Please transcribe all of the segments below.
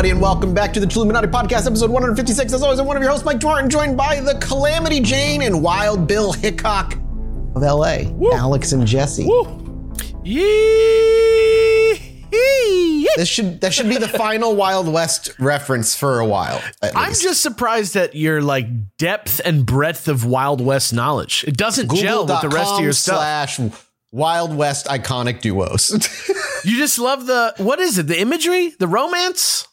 everybody, and welcome back to the Chilluminati Podcast, episode 156. As always, I'm one of your hosts, Mike Dwarton, joined by the Calamity Jane and Wild Bill Hickok of LA, Alex and Jesse. This should that should be the final Wild West reference for a while. I'm just surprised at your like depth and breadth of Wild West knowledge. It doesn't gel with the rest of your stuff. slash Wild West iconic duos. You just love the what is it? The imagery, the romance.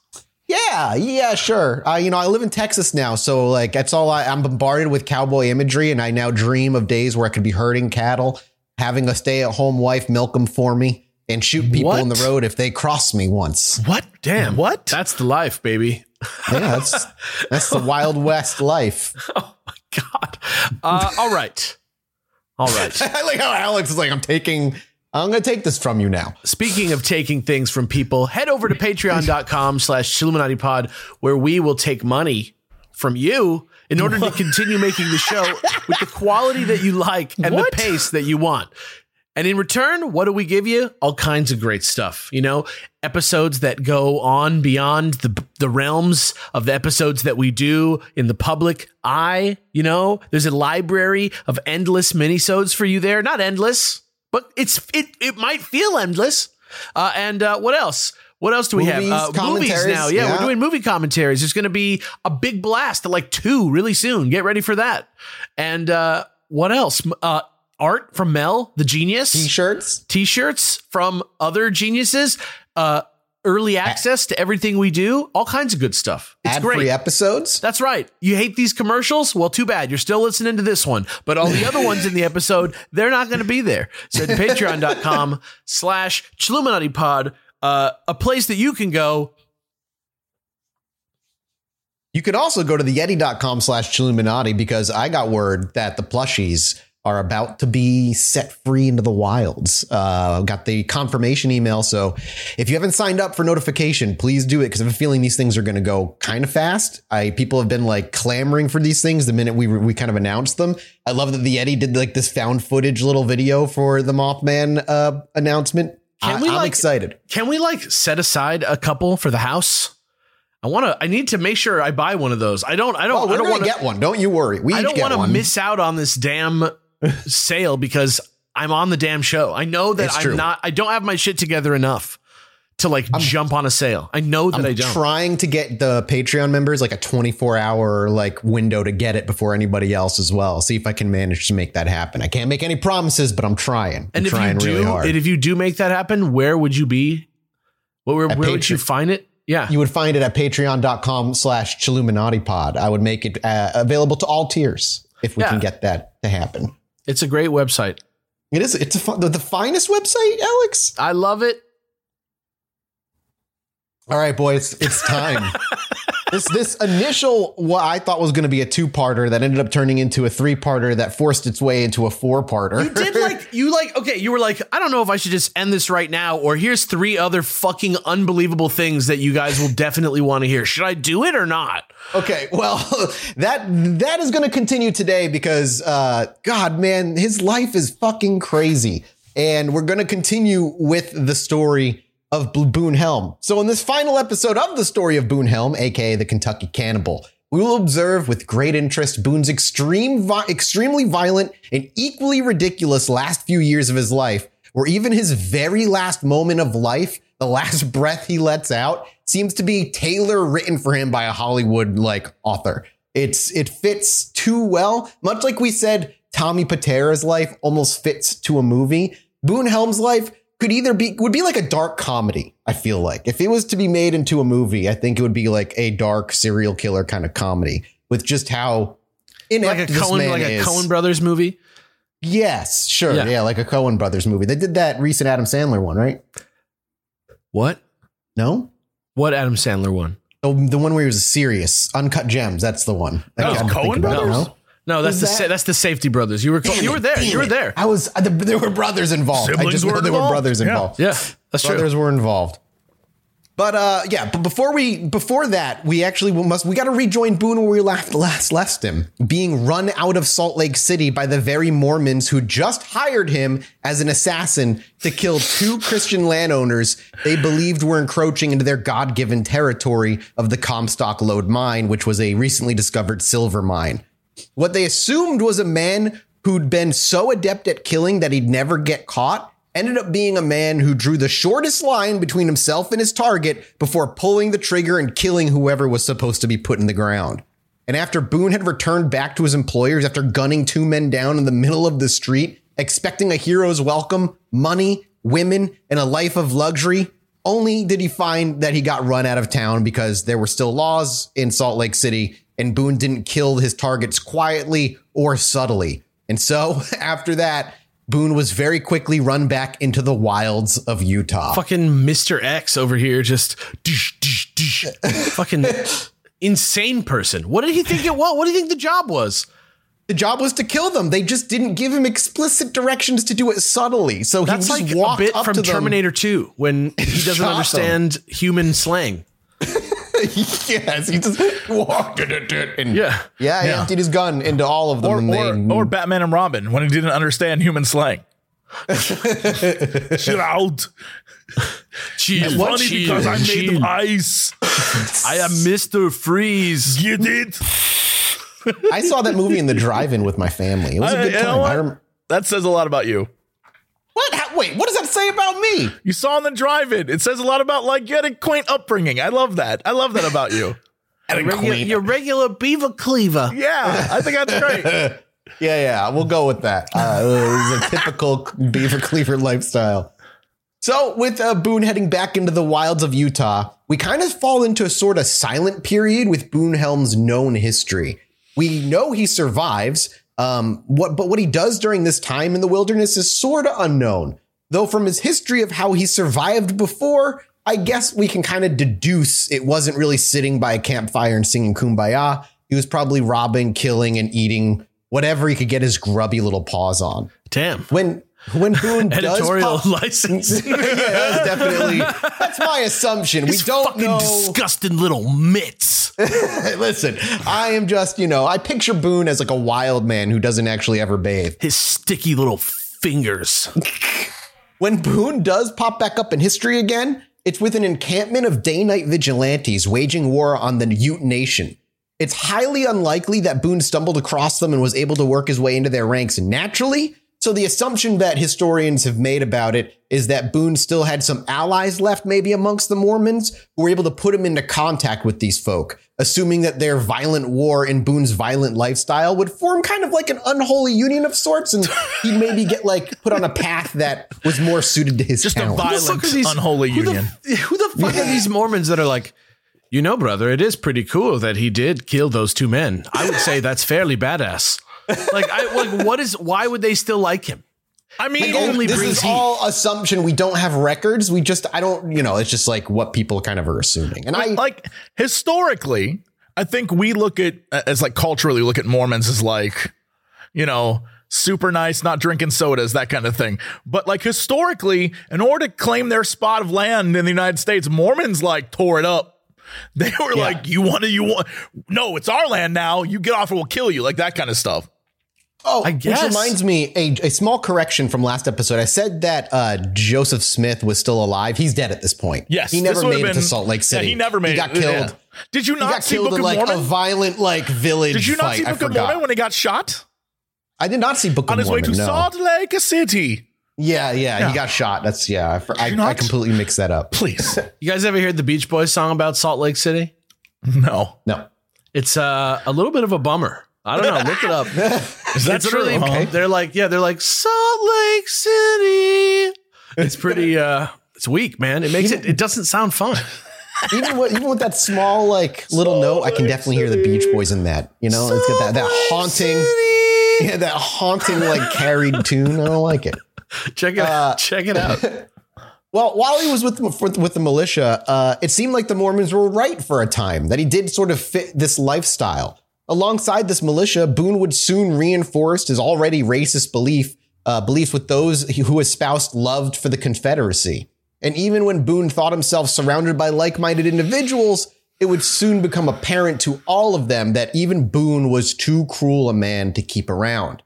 Yeah, yeah, sure. Uh, you know, I live in Texas now, so like that's all I, I'm bombarded with cowboy imagery, and I now dream of days where I could be herding cattle, having a stay-at-home wife milk them for me, and shoot people What? in the road if they cross me once. What? Damn. What? That's the life, baby. Yeah, that's that's the Wild West life. Oh my god. Uh, all right. All right. I like how Alex is like, I'm taking, I'm gonna take this from you now. Speaking of taking things from people, head over to patreon.com slash pod, where we will take money from you in order to continue making the show with the quality that you like and What? the pace that you want. And in return, what do we give you? All kinds of great stuff. You know, episodes that go on beyond the the realms of the episodes that we do in the public eye. You know, there's a library of endless minisodes for you there. Not endless, but it's it it might feel endless. Uh, and uh, what else? What else do we Movies, have? Uh, movies now. Yeah, yeah. we're doing movie commentaries. It's going to be a big blast, like two, really soon. Get ready for that. And uh, what else? Uh, art from Mel, the genius. T-shirts. T-shirts from other geniuses. Uh, early access to everything we do. All kinds of good stuff. It's Ad-free great. episodes. That's right. You hate these commercials? Well, too bad. You're still listening to this one. But all the other ones in the episode, they're not going to be there. So patreon.com slash Chilluminati pod, uh, a place that you can go. You could also go to the yetee.com slash Chilluminati because I got word that the plushies are about to be set free into the wilds. Uh, got the confirmation email. So if you haven't signed up for notification, please do it because I have a feeling these things are going to go kind of fast. I people have been like clamoring for these things the minute we we kind of announced them. I love that the Yetee did like this found footage little video for the Mothman uh, announcement. Can I, we, I'm like- excited. Can we like set aside a couple for the house? I want to, I need to make sure I buy one of those. I don't, I don't, Oh, I we're don't want to get one. Don't you worry. We I don't want to miss out on this damn sale because I'm on the damn show. I know that It's I'm true. not. I don't have my shit together enough to like jump on a sale. I know that I'm I don't. trying to get the Patreon members like a 24 hour like window to get it before anybody else as well. See if I can manage to make that happen. I can't make any promises, but I'm trying. I'm and if you do, really hard. and if you do make that happen, where would you be? Where, where, where would you find it? Yeah, you would find it at patreon.com slash Chilluminati pod. I would make it uh, available to all tiers if we Yeah. can get that to happen. It's a great website. It is. It's a fun, the, the finest website, Alex. I love it. All right, boys, it's time. this this initial what I thought was going to be a two parter that ended up turning into a three parter that forced its way into a four parter. You did like you like okay. You were like, I don't know if I should just end this right now, or here's three other fucking unbelievable things that you guys will definitely want to hear. Should I do it or not? Okay, well, that that is going to continue today because uh god man, his life is fucking crazy. And we're going to continue with the story of Boone Helm. So in this final episode of the story of Boone Helm, aka the Kentucky Cannibal, we will observe with great interest Boone's extreme extremely violent and equally ridiculous last few years of his life, where even his very last moment of life, the last breath he lets out, seems to be tailor written for him by a Hollywood like author. It's it fits too well, much like we said Tommy Pitera's life almost fits to a movie. Boone Helm's life could either be would be like a dark comedy. I feel like if it was to be made into a movie, I think it would be like a dark serial killer kind of comedy with just how inept Like a this Coen, man like a is. Coen Brothers movie. Yes, sure, Yeah. yeah. like a Coen Brothers movie. They did that recent Adam Sandler one, right? What? No, What Adam Sandler one? the, the one where he was serious, Uncut Gems. That's the one. That Oh, I'm thinking Coen about, Brothers? No? No, that's Was the that- sa- that's the Safdie Brothers. You were Damn you were there. damn You were it. there. I was. uh, There were brothers involved. I Siblings just know were there were brothers Yeah. involved. Yeah, that's true. brothers were involved. But uh, yeah, but before we before that, we actually must we got to rejoin Boone where we last last left him, being run out of Salt Lake City by the very Mormons who just hired him as an assassin to kill two Christian landowners they believed were encroaching into their God-given territory of the Comstock Lode mine, which was a recently discovered silver mine. What they assumed was a man who'd been so adept at killing that he'd never get caught ended up being a man who drew the shortest line between himself and his target before pulling the trigger and killing whoever was supposed to be put in the ground. And after Boone had returned back to his employers after gunning two men down in the middle of the street, expecting a hero's welcome, money, women, and a life of luxury, only did he find that he got run out of town because there were still laws in Salt Lake City and Boone didn't kill his targets quietly or subtly. And so after that, Boone was very quickly run back into the wilds of Utah. Fucking Mr. X over here, just dish, dish, dish. fucking insane person. What did he think it was? What do you think the job was? The job was to kill them. They just didn't give him explicit directions to do it subtly. So That's he just like walked a bit up from to them. Terminator 2 when he doesn't Shot them. understand human slang. yes, he just walked. And Yeah. yeah, he Yeah. emptied his gun into all of them. Or, and they, or, or Batman and Robin when he didn't understand human slang. Chill out. Chill, It's funny chill, because I made chill. of ice. I am Mr. Freeze. Get it? I saw that movie in the drive-in with my family. It was a I- good you know time. what? I rem- That says a lot about you. What? How, wait, what does that say about me? You saw in the drive-in. It says a lot about like you had a quaint upbringing. I love that. I love that about you. Regular, your regular beaver cleaver. Yeah, I think that's great. Yeah, yeah, we'll go with that. Uh, it was a typical Beaver Cleaver lifestyle. So, with uh, Boone heading back into the wilds of Utah, we kind of fall into a sort of silent period with Boone Helm's known history. We know he survives, um, what, but what he does during this time in the wilderness is sort of unknown. Though, from his history of how he survived before, I guess we can kind of deduce it wasn't really sitting by a campfire and singing kumbaya. He was probably robbing, killing, and eating whatever he could get his grubby little paws on. Damn. When when Boone does Editorial pop- license. yeah, that's definitely that's my assumption. We don't fucking know. disgusting little mitts. Listen, I am just you know I picture Boone as like a wild man who doesn't actually ever bathe. His sticky little fingers. When Boone does pop back up in history again, it's with an encampment of Danite vigilantes waging war on the Ute Nation. It's highly unlikely that Boone stumbled across them and was able to work his way into their ranks naturally. So the assumption that historians have made about it is that Boone still had some allies left, maybe amongst the Mormons, who were able to put him into contact with these folk, assuming that their violent war and Boone's violent lifestyle would form kind of like an unholy union of sorts, and he'd maybe get like put on a path that was more suited to his Just a violent, fuck are these- unholy who the- union. Who the fuck are these Mormons that are like, you know, brother, it is pretty cool that he did kill those two men. I would say that's fairly badass. Like, I like, what is? Why would they still like him? I mean, Like, only this brings is heat. all assumption. We don't have records. We just, I don't, you know, it's just like what people kind of are assuming. And I, like historically, I think we look at as like culturally look at Mormons as like, you know, super nice, not drinking sodas, that kind of thing. But like historically, in order to claim their spot of land in the United States, Mormons like tore it up. They were like, you want to, you want, no, it's our land now. You get off or we'll kill you, like that kind of stuff. Oh, I guess. which reminds me, a, a small correction from last episode. I said that uh, Joseph Smith was still alive. He's dead at this point. Yes, he never this would've made it to Salt Lake yeah, City. he never made He got it, yeah. killed. Did you He not got see killed Book in of like Mormon? a violent like village. Did you not fight. see I Book of. Mormon when he got shot I did not see Book on of his way to no. Salt Lake City? Yeah, yeah, Yeah. he got shot. That's yeah. I, I, not? I completely mixed that up. Please, You guys ever heard the Beach Boys song about Salt Lake City? no. No. It's uh, a little bit of a bummer. I don't know. Look it up. Is that it's true? really huh? they're like yeah they're like Salt Lake City. It's pretty uh, it's weak, man. It makes it it doesn't sound fun. even with even with that small like little note, I can definitely hear the Beach Boys in that. You know, it's got that that haunting, yeah, that haunting like carried tune. I don't like it. Check it Uh, check it out. Well, while he was with with, with the militia, uh, it seemed like the Mormons were right for a time that he did sort of fit this lifestyle. Alongside this militia, Boone would soon reinforce his already racist belief uh, beliefs with those who espoused love for the Confederacy. And even when Boone thought himself surrounded by like minded individuals, it would soon become apparent to all of them that even Boone was too cruel a man to keep around.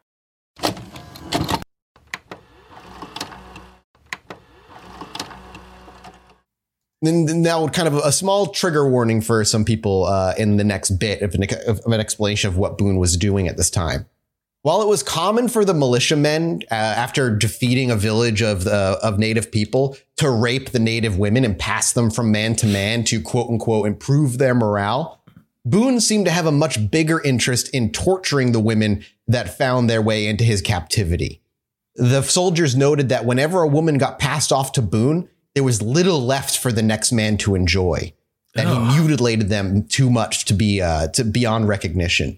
Now, kind of a small trigger warning for some people uh, in the next bit of an, of an explanation of what Boone was doing at this time. While it was common for the militiamen, uh, after defeating a village of the, of native people, to rape the native women and pass them from man to man to quote unquote improve their morale, Boone seemed to have a much bigger interest in torturing the women that found their way into his captivity. The soldiers noted that whenever a woman got passed off to Boone, there was little left for the next man to enjoy. And he mutilated them too much to be uh, to beyond recognition.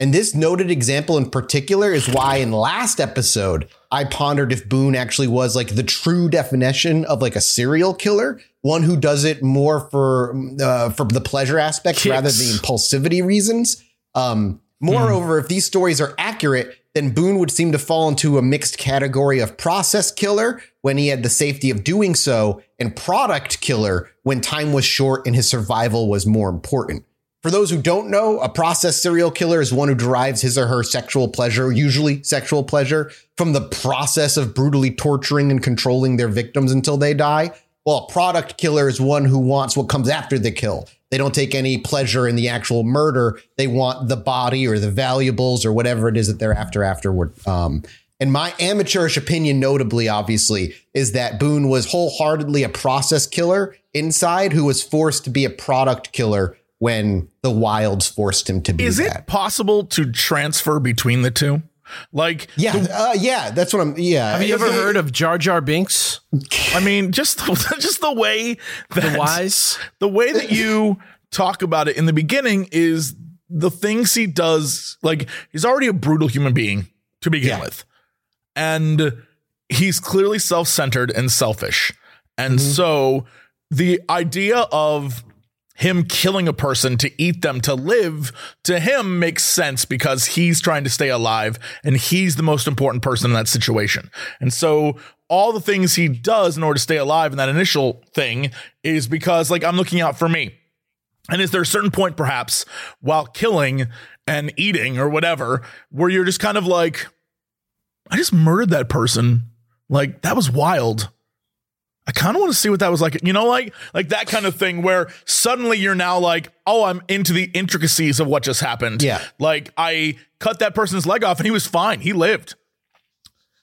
And this noted example in particular is why in last episode I pondered if Boone actually was like the true definition of like a serial killer, one who does it more for uh, for the pleasure aspect Kicks. rather than the impulsivity reasons. Um, moreover, if these stories are accurate, then Boone would seem to fall into a mixed category of process killer when he had the safety of doing so, and product killer when time was short and his survival was more important. For those who don't know, a process serial killer is one who derives his or her sexual pleasure, usually sexual pleasure, from the process of brutally torturing and controlling their victims until they die. While a product killer is one who wants what comes after the kill. They don't take any pleasure in the actual murder. They want the body or the valuables or whatever it is that they're after afterward. Um, and my amateurish opinion, notably, obviously, is that Boone was wholeheartedly a process killer inside who was forced to be a product killer when the wilds forced him to be Is it possible to transfer between the two? Like, Yeah, uh, yeah, that's what I'm. Yeah, Have you ever heard of Jar Jar Binks, I mean, just just the way that the wise? the way that you talk about it in the beginning is the things he does. Like, he's already a brutal human being to begin Yeah. with, and he's clearly self-centered and selfish. And so, the idea of him killing a person to eat them to live to him makes sense because he's trying to stay alive and he's the most important person in that situation. And so all the things he does in order to stay alive in that initial thing is because like I'm looking out for me. And is there a certain point perhaps while killing and eating or whatever where you're just kind of like I just murdered that person. Like that was wild. I kind of want to see what that was like. You know, like like that kind of thing where suddenly you're now like, oh, I'm into the intricacies of what just happened. Yeah. Like I cut that person's leg off and he was fine. He lived.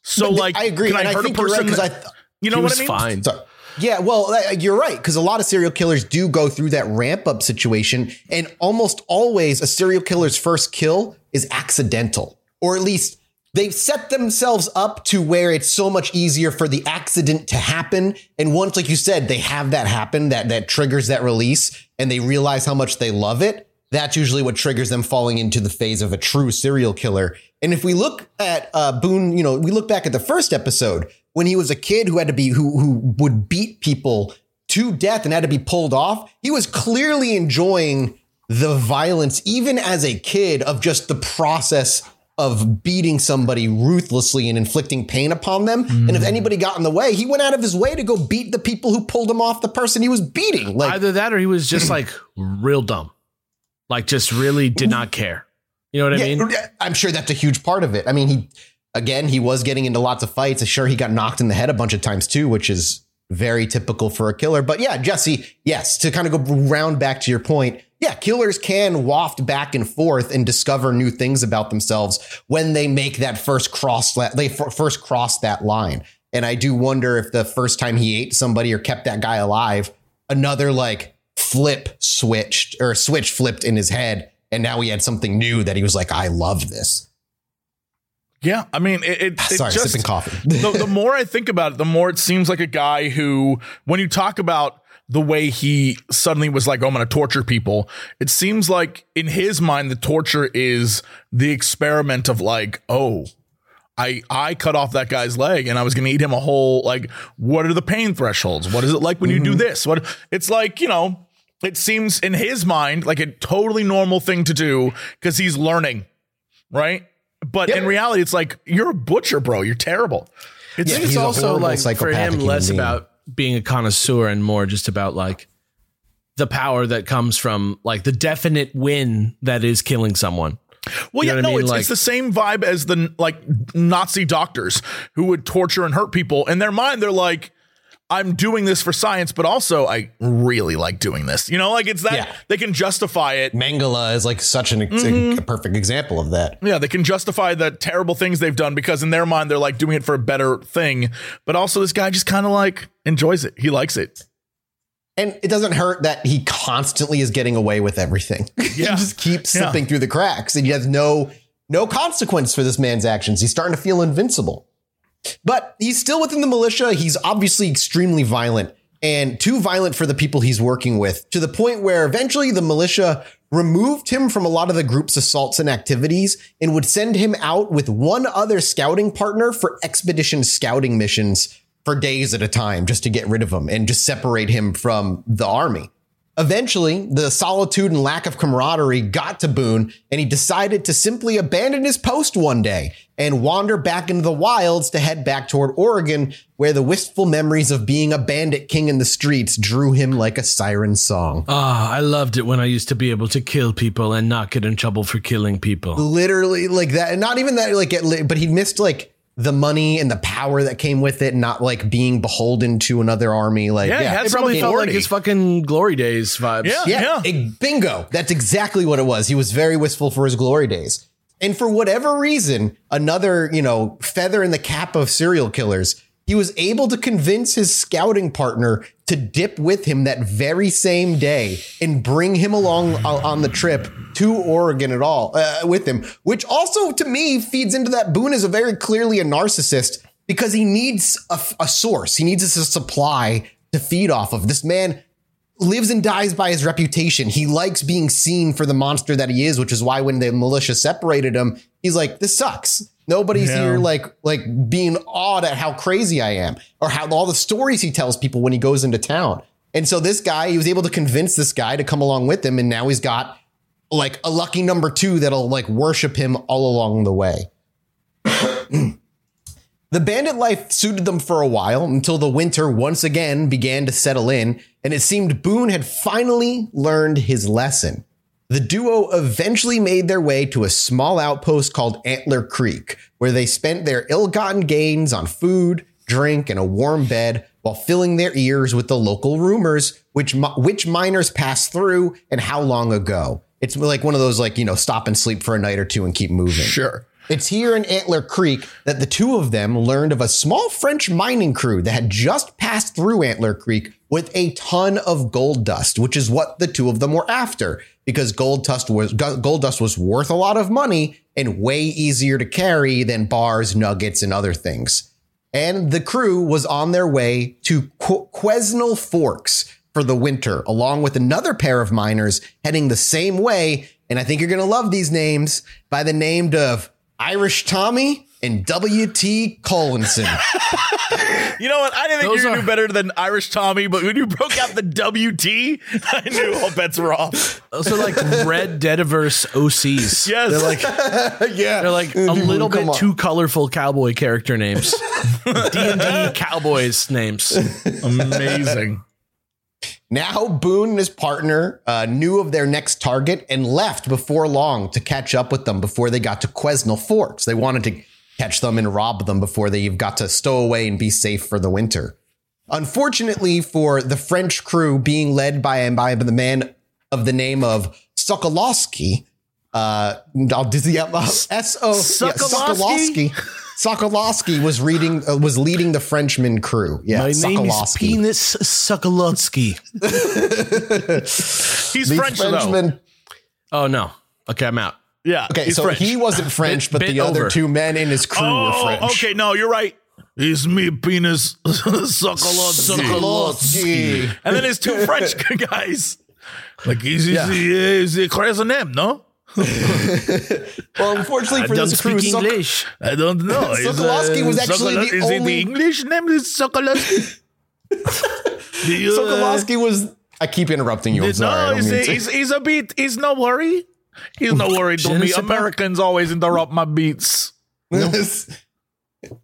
So But like, I agree, Can I I hurt think a you're right, I th- you know what I mean? fine. Sorry. Yeah, well, you're right because a lot of serial killers do go through that ramp up situation, and almost always a serial killer's first kill is accidental, or at least they've set themselves up to where it's so much easier for the accident to happen. And once, like you said, they have that happen, that that triggers that release, and they realize how much they love it. That's usually what triggers them falling into the phase of a true serial killer. And if we look at uh, Boone, you know, we look back at the first episode when he was a kid who had to be who who would beat people to death and had to be pulled off. He was clearly enjoying the violence, even as a kid, of just the process of beating somebody ruthlessly and inflicting pain upon them. And if mm. anybody got in the way, he went out of his way to go beat the people who pulled him off the person he was beating. Like Either that or he was just like real dumb. Like just really did not care. You know what I mean? I'm sure that's a huge part of it. I mean, he again, he was getting into lots of fights. I'm sure he got knocked in the head a bunch of times too, which is very typical for a killer. But yeah, Jesse, yes, to kind of go round back to your point, yeah, killers can waft back and forth and discover new things about themselves when they make that first cross. They first cross that line. And I do wonder if the first time he ate somebody or kept that guy alive, another like flip switched or switch flipped in his head. And now he had something new that he was like, I love this. Yeah, I mean, it, it, ah, it just, sipping coffee. the, the more I think about it, the more it seems like a guy who, when you talk about the way he suddenly was like, oh, I'm going to torture people, it seems like in his mind, the torture is the experiment of like, oh, I, I cut off that guy's leg and I was going to eat him a whole, like, what are the pain thresholds? What is it like when you do mm-hmm. this? What it's like, you know, it seems in his mind like a totally normal thing to do because he's learning, right? But in reality, it's like you're a butcher, bro. You're terrible. It's I think he's it's also like for him less being. about being a connoisseur and more just about like the power that comes from like the definite win that is killing someone. Well, You know yeah, what I no, mean? it's, Like- it's the same vibe as the like Nazi doctors who would torture and hurt people. In their mind, they're like, I'm doing this for science, but also I really like doing this. You know, like it's that Yeah. they can justify it. Mengele is like such an ex- Mm-hmm. a perfect example of that. Yeah, they can justify the terrible things they've done because in their mind they're like doing it for a better thing. But also this guy just kind of like enjoys it. He likes it. And it doesn't hurt that he constantly is getting away with everything. he Yeah. just keeps Yeah. slipping through the cracks and he has no no consequence for this man's actions. He's starting to feel invincible. But he's still within the militia. He's obviously extremely violent and too violent for the people he's working with to the point where eventually the militia removed him from a lot of the group's assaults and activities and would send him out with one other scouting partner for expedition scouting missions for days at a time just to get rid of him and just separate him from the army. Eventually, the solitude and lack of camaraderie got to Boone, and he decided to simply abandon his post one day and wander back into the wilds to head back toward Oregon, where the wistful memories of being a bandit king in the streets drew him like a siren song. Ah, I loved it when I used to be able to kill people and not get in trouble for killing people. Literally, like that. Not even that, like, it, but he missed like the money and the power that came with it, not like being beholden to another army. Like, Yeah, yeah, he had It probably some felt like his fucking glory days vibes. Yeah. Yeah, eh, bingo. That's exactly what it was. He was very wistful for his glory days. And for whatever reason, another, you know, feather in the cap of serial killers, he was able to convince his scouting partner to dip with him that very same day and bring him along on the trip to Oregon at all uh, with him, which also to me feeds into that Boone is a very clearly a narcissist because he needs a, a source. He needs a supply to feed off of. This man lives and dies by his reputation. He likes being seen for the monster that he is, which is why when the militia separated him, he's like, this sucks. Nobody's Yeah. here like like being awed at how crazy I am or how all the stories he tells people when he goes into town. And so this guy, he was able to convince this guy to come along with him and now he's got like a lucky number 2 that'll like worship him all along the way. The bandit life suited them for a while until the winter once again began to settle in, and it seemed Boone had finally learned his lesson. The duo eventually made their way to a small outpost called Antler Creek, where they spent their ill gotten gains on food, drink, and a warm bed while filling their ears with the local rumors, which, which miners passed through and how long ago. It's like one of those, like, you know, stop and sleep for a night or two and keep moving. Sure. It's here in Antler Creek that the two of them learned of a small French mining crew that had just passed through Antler Creek with a ton of gold dust, which is what the two of them were after because gold dust was gold dust was worth a lot of money and way easier to carry than bars, nuggets, and other things. And the crew was on their way to Qu- Quesnel Forks for the winter, along with another pair of miners heading the same way. And I think you're going to love these names by the name of Irish Tommy and W.T. Collinson. You know what? I didn't think Those you could are- do better than Irish Tommy, but when you broke out the WT, I knew all bets were off. Those are like Red Deadiverse OCs. Yes. They're like yeah. they're like a little Come bit on. too colorful cowboy character names. D and D cowboys names. Amazing. Now, Boone and his partner uh, knew of their next target and left before long to catch up with them before they got to Quesnel Forks. They wanted to catch them and rob them before they've got to stow away and be safe for the winter. Unfortunately for the French crew being led by, by the man of the name of Sokolowski, uh, I'll do the S O Sokolowski? Sokolowski. Sokolowski was reading uh, was leading the Frenchman crew. Yeah, My name is Sokolowski. Penis Sokolotsky. He's The French, though. Frenchman. Oh no. Okay, I'm out. Yeah. Okay, so French. he wasn't French, but bit the other over. two men in his crew were Oh, French. okay. No, you're right. It's me, penis Sokolotsky. Sokolotsky. And then his two French guys. Like, he's, he's, he's a crazy name, no? Well, unfortunately I for don't this crew, speak Sok- English. I don't know. Is, Sokolowski was actually the is it only- the English name is Sokolowski? You, uh, Sokolowski was. I keep interrupting you. I'm sorry. No, don't he's, he's, he's a bit. He's no worry. He's no worry to me. Americans always interrupt my beats. and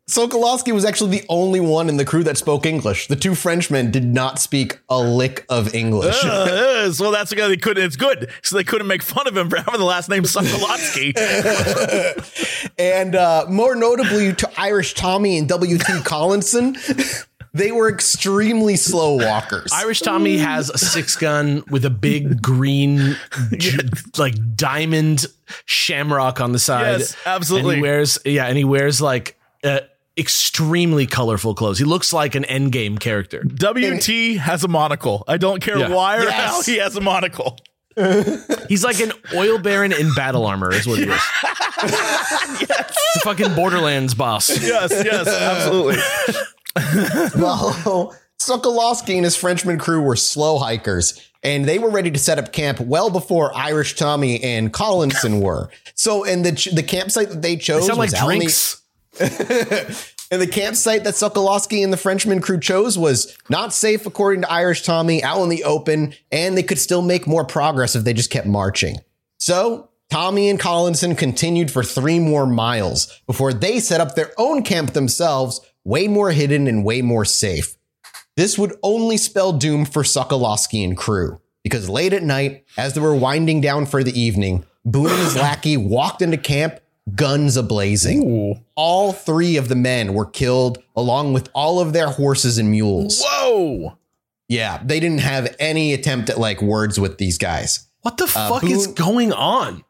Sokolowski was actually the only one in the crew that spoke English. The two Frenchmen did not speak a lick of English. Uh, so that's because they couldn't. It's good. So they couldn't make fun of him for having the last name Sokolowski. and uh, more notably to Irish Tommy and W.T. Collinson, they were extremely slow walkers. Irish Tommy has a six gun with a big green, j- like diamond shamrock on the side. Yes, absolutely. And he wears, yeah, and he wears like uh, extremely colorful clothes. He looks like an endgame character. WT has a monocle. I don't care Yeah. why or Yes. how he has a monocle. He's like an oil baron in battle armor, is what he is. It's a fucking Borderlands boss. Yes, yes, absolutely. well, Sokolowski and his Frenchman crew were slow hikers, and they were ready to set up camp well before Irish Tommy and Collinson were. So, and the the campsite that they chose like was the- drinks. And the campsite that Sokolowski and the Frenchman crew chose was not safe, according to Irish Tommy, out in the open, and they could still make more progress if they just kept marching. So Tommy and Collinson continued for three more miles before they set up their own camp themselves, way more hidden and way more safe. This would only spell doom for Sokolowski and crew, because late at night, as they were winding down for the evening, Boone and his lackey walked into camp, guns ablazing. All three of the men were killed, along with all of their horses and mules. Whoa. Yeah, they didn't have any attempt at like words with these guys. What the uh, fuck is going on?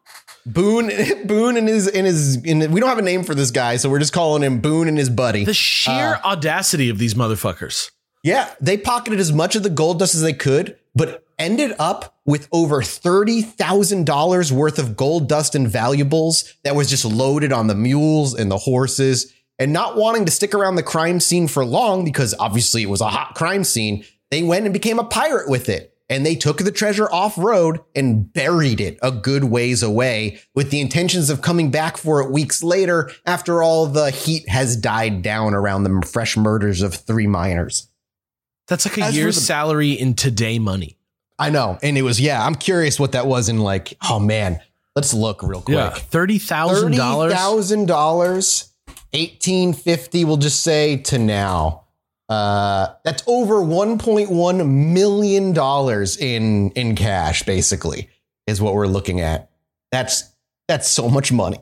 Boone, Boone and his and his and we don't have a name for this guy, so we're just calling him Boone and his buddy. The sheer Uh, audacity of these motherfuckers. Yeah, they pocketed as much of the gold dust as they could, but ended up with over $30,000 worth of gold dust and valuables that was just loaded on the mules and the horses. And not wanting to stick around the crime scene for long because obviously it was a hot crime scene, they went and became a pirate with it. And they took the treasure off road and buried it a good ways away with the intentions of coming back for it weeks later after all the heat has died down around the fresh murders of three miners. That's like a As year's the- salary in today money. I know. And it was, yeah, I'm curious what that was in like, oh man, let's look real quick. Thirty thousand dollars. $30,000, 1850, we'll just say to now. Uh, that's over 1.1 million dollars in in cash basically is what we're looking at. That's that's so much money.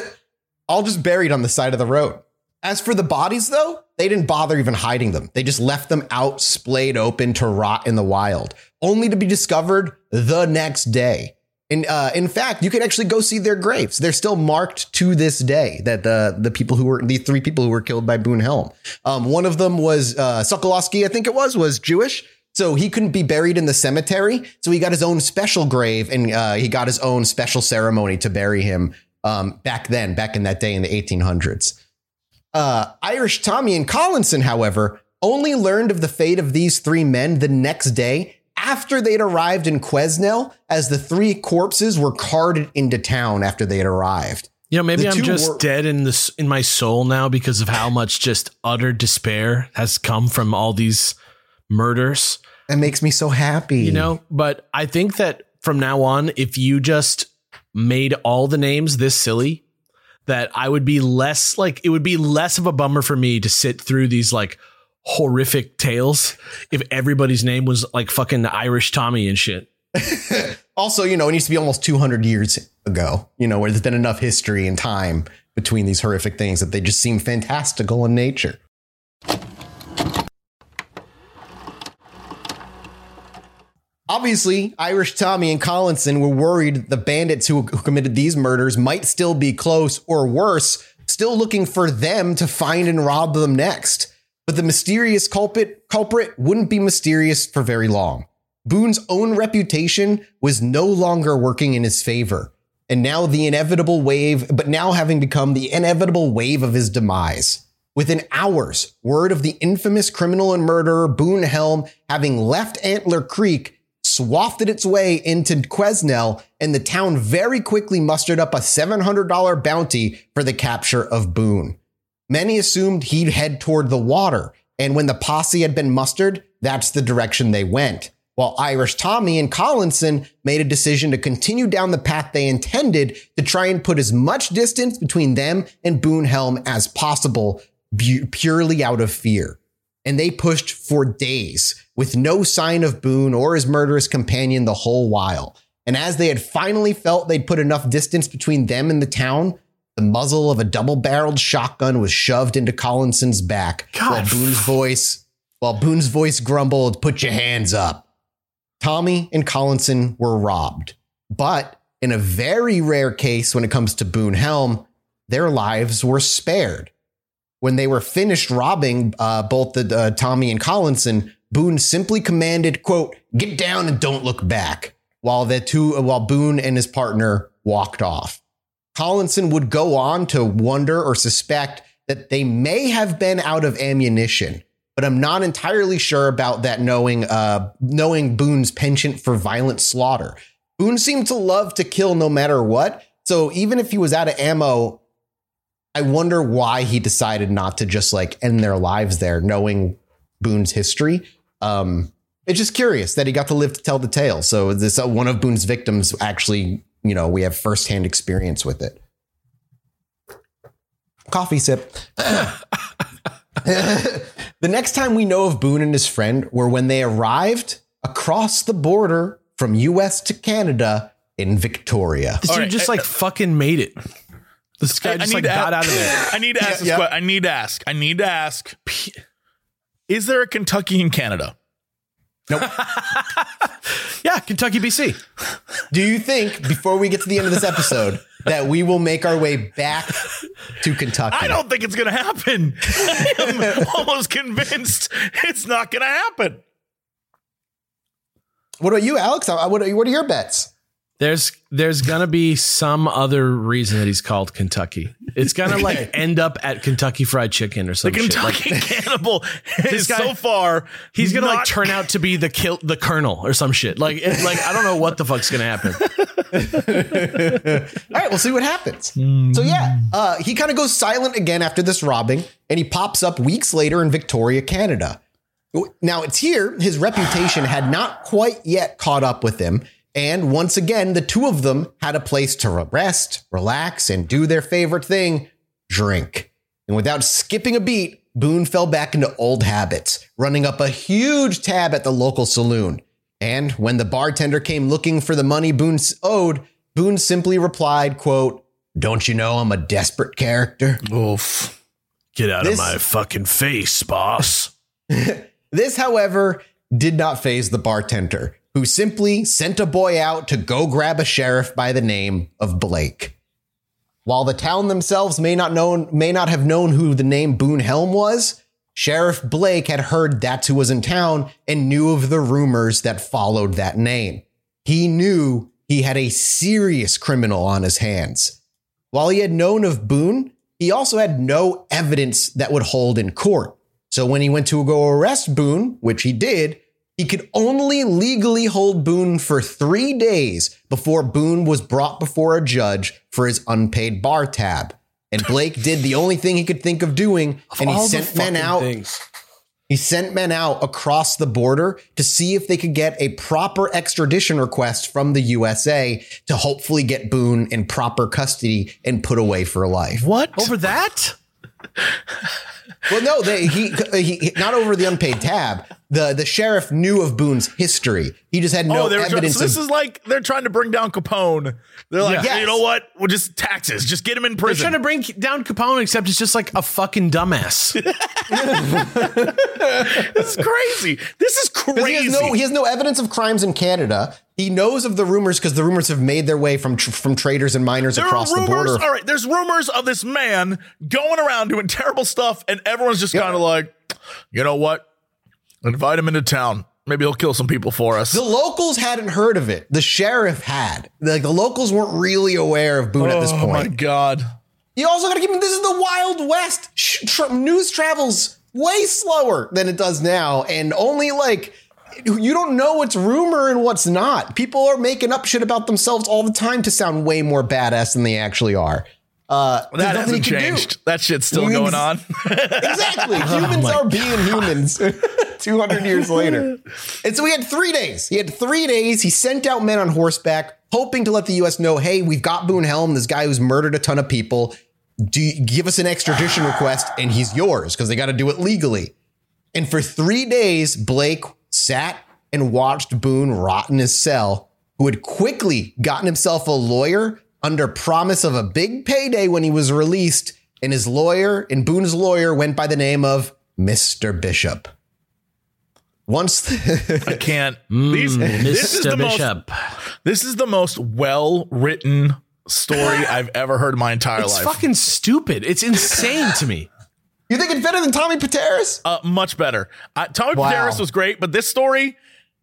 All just buried on the side of the road. As for the bodies though, they didn't bother even hiding them. They just left them out splayed open to rot in the wild, only to be discovered the next day. And uh, in fact, you can actually go see their graves. They're still marked to this day. That the the people who were the three people who were killed by Boone Helm. Um, one of them was uh, Sokolowski, I think it was, was Jewish. So he couldn't be buried in the cemetery. So he got his own special grave and uh, he got his own special ceremony to bury him um, back then, back in that day in the 1800s. Uh, Irish Tommy and Collinson, however, only learned of the fate of these three men the next day after they'd arrived in Quesnel, as the three corpses were carted into town after they had arrived. You know, maybe The I'm just dead in this in my soul now because of how much just utter despair has come from all these murders. That makes me so happy. You know, but I think that from now on, if you just made all the names this silly, that I would be less like it would be less of a bummer for me to sit through these like horrific tales if everybody's name was like fucking Irish Tommy and shit. also, you know, it needs to be almost 200 years ago, you know, where there's been enough history and time between these horrific things that they just seem fantastical in nature. Obviously, Irish Tommy and Collinson were worried the bandits who, who committed these murders might still be close or worse, still looking for them to find and rob them next. But the mysterious culprit culprit wouldn't be mysterious for very long. Boone's own reputation was no longer working in his favor. And now the inevitable wave, but now having become the inevitable wave of his demise. Within hours, word of the infamous criminal and murderer Boone Helm having left Antler Creek swafted its way into Quesnel, and the town very quickly mustered up a $700 bounty for the capture of Boone. Many assumed he'd head toward the water, and when the posse had been mustered, that's the direction they went. while Irish Tommy and Collinson made a decision to continue down the path they intended to try and put as much distance between them and Boone Helm as possible, bu- purely out of fear. And they pushed for days with no sign of Boone or his murderous companion the whole while. And as they had finally felt they'd put enough distance between them and the town, the muzzle of a double barreled shotgun was shoved into Collinson's back God. while Boone's voice while Boone's voice grumbled, put your hands up. Tommy and Collinson were robbed. But in a very rare case when it comes to Boone Helm, their lives were spared. When they were finished robbing uh, both the uh, Tommy and Collinson, Boone simply commanded, "quote Get down and don't look back." While the two, while Boone and his partner walked off, Collinson would go on to wonder or suspect that they may have been out of ammunition, but I'm not entirely sure about that. Knowing, uh, knowing Boone's penchant for violent slaughter, Boone seemed to love to kill no matter what. So even if he was out of ammo, I wonder why he decided not to just like end their lives there, knowing Boone's history. Um, it's just curious that he got to live to tell the tale. So this uh, one of Boone's victims actually, you know, we have firsthand experience with it. Coffee sip. the next time we know of Boone and his friend were when they arrived across the border from US to Canada in Victoria. This dude right, just like fucking made it. This guy I just need like to got a- out of there. I need to ask this Yeah. que- I need to ask. I need to ask. Is there a Kentucky in Canada? Yeah, Kentucky, BC. Do you think before we get to the end of this episode that we will make our way back to Kentucky? I don't think it's going to happen. I am almost convinced it's not going to happen. What about you, Alex? What are, what are your bets? There's there's gonna be some other reason that he's called Kentucky. It's gonna like end up at Kentucky Fried Chicken or something. The shit. Like, Kentucky cannibal is guy- so far. he's gonna like not- turn out to be the kill the colonel or some shit. Like it, like I don't know what the fuck's gonna happen. All right, we'll see what happens. So yeah, uh, he kind of goes silent again after this robbing, and he pops up weeks later in Victoria, Canada. Now it's here his reputation had not quite yet caught up with him, and once again the two of them had a place to rest, relax, and do their favorite thing: drink. And without skipping a beat, Boone fell back into old habits, running up a huge tab at the local saloon. And when the bartender came looking for the money Boone owed, Boone simply replied, quote, Don't you know I'm a desperate character? Oof. Get out This- of my fucking face, boss. This, however, did not faze the bartender, who simply sent a boy out to go grab a sheriff by the name of Blake. While the town themselves may not known may not have known who the name Boone Helm was, Sheriff Blake had heard that's who was in town and knew of the rumors that followed that name. He knew he had a serious criminal on his hands. While he had known of Boone, he also had no evidence that would hold in court. So when he went to go arrest Boone, which he did, he could only legally hold Boone for three days before Boone was brought before a judge for his unpaid bar tab. And Blake did the only thing he could think of doing, and he All the sent men fucking out. things. He sent men out across the border to see if they could get a proper extradition request from the USA to hopefully get Boone in proper custody and put away for life. What? Over that? Well, no, they, he, he not over the unpaid tab. The the sheriff knew of Boone's history. He just had oh, no oh, they were trying, so this of. is like they're trying to bring down Capone. They're like, Yeah. "Hey, you know what? We'll just taxes. Just get him in prison. They're trying to bring down Capone, except it's just like a fucking dumbass. this is crazy. This is crazy. He has no he has no evidence of crimes in Canada. He knows of the rumors because the rumors have made their way from tr- from traders and miners there across are the rumors. border. All right, there's rumors of this man going around doing terrible stuff, and everyone's just kind of like, you know what? Invite him into town. Maybe he'll kill some people for us. The locals hadn't heard of it. The sheriff had. Like the locals weren't really aware of Boone at this oh, point. oh my god. You also got to keep in this is the Wild West. Sh- tr- news travels way slower than it does now, and only like you don't know what's rumor and what's not. People are making up shit about themselves all the time to sound way more badass than they actually are. Uh, That hasn't you can do. changed. That shit's still going on. Exactly. Humans are being humans. 200 years later. And so he had three days. He had three days. He sent out men on horseback, hoping to let the U.S. know, hey, we've got Boone Helm, this guy who's murdered a ton of people. Do you give us an extradition request and he's yours because they got to do it legally. And for three days, Blake sat and watched Boone rot in his cell, who had quickly gotten himself a lawyer under promise of a big payday when he was released. And his lawyer and Boone's lawyer went by the name of Mr. Bishop. Once I can't. These, this is Mr. the most. Bishop. This is the most well written story I've ever heard in my entire It's life. It's fucking stupid. It's insane to me. you think it's better than Tommy Pitera's? Uh, much better. Uh, Tommy Wow. Pitera's was great, but this story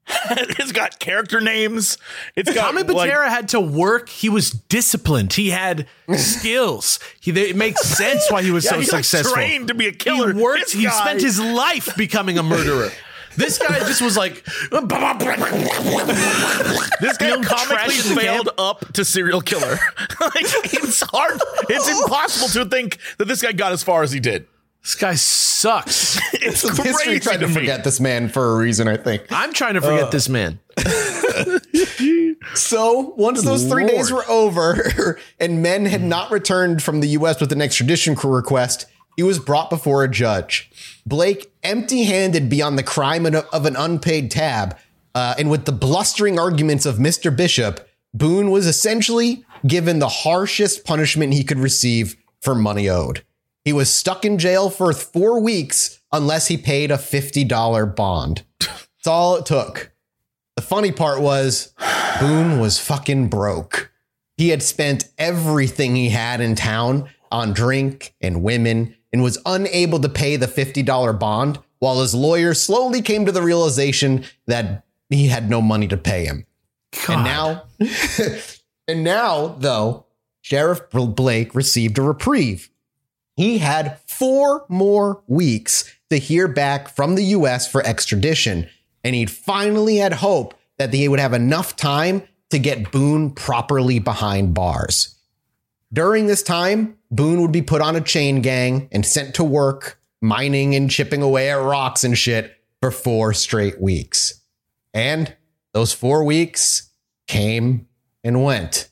it's got character names. It's got Tommy like, Pitera had to work. He was disciplined. He had skills. He, it makes sense why he was yeah, so like successful. trained to be a killer. He worked. This He guy- spent his life becoming a murderer. This guy just was like, This guy comically trash in the failed up to serial killer. like it's hard. It's impossible to think that this guy got as far as he did. This guy sucks. It's History crazy tried to me. forget this man for a reason, I think. I'm trying to forget this man. So once those three Lord. days were over and men had not returned from the US with an extradition request, he was brought before a judge. Blake, empty handed beyond the crime of an unpaid tab, uh, and with the blustering arguments of Mr. Bishop, Boone was essentially given the harshest punishment he could receive for money owed. He was stuck in jail for four weeks unless he paid a $50 bond. That's all it took. The funny part was Boone was fucking broke. He had spent everything he had in town on drink and women and was unable to pay the $50 bond while his lawyer slowly came to the realization that he had no money to pay him. And now, and now, though, Sheriff Blake received a reprieve. He had four more weeks to hear back from the US for extradition, and he'd finally had hope that they would have enough time to get Boone properly behind bars. During this time, Boone would be put on a chain gang and sent to work mining and chipping away at rocks and shit for four straight weeks. And those four weeks came and went.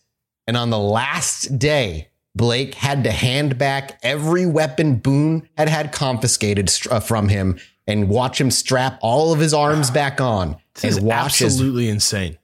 And on the last day, Blake had to hand back every weapon Boone had had confiscated uh, from him and watch him strap all of his arms back on This is watch as absolutely insane.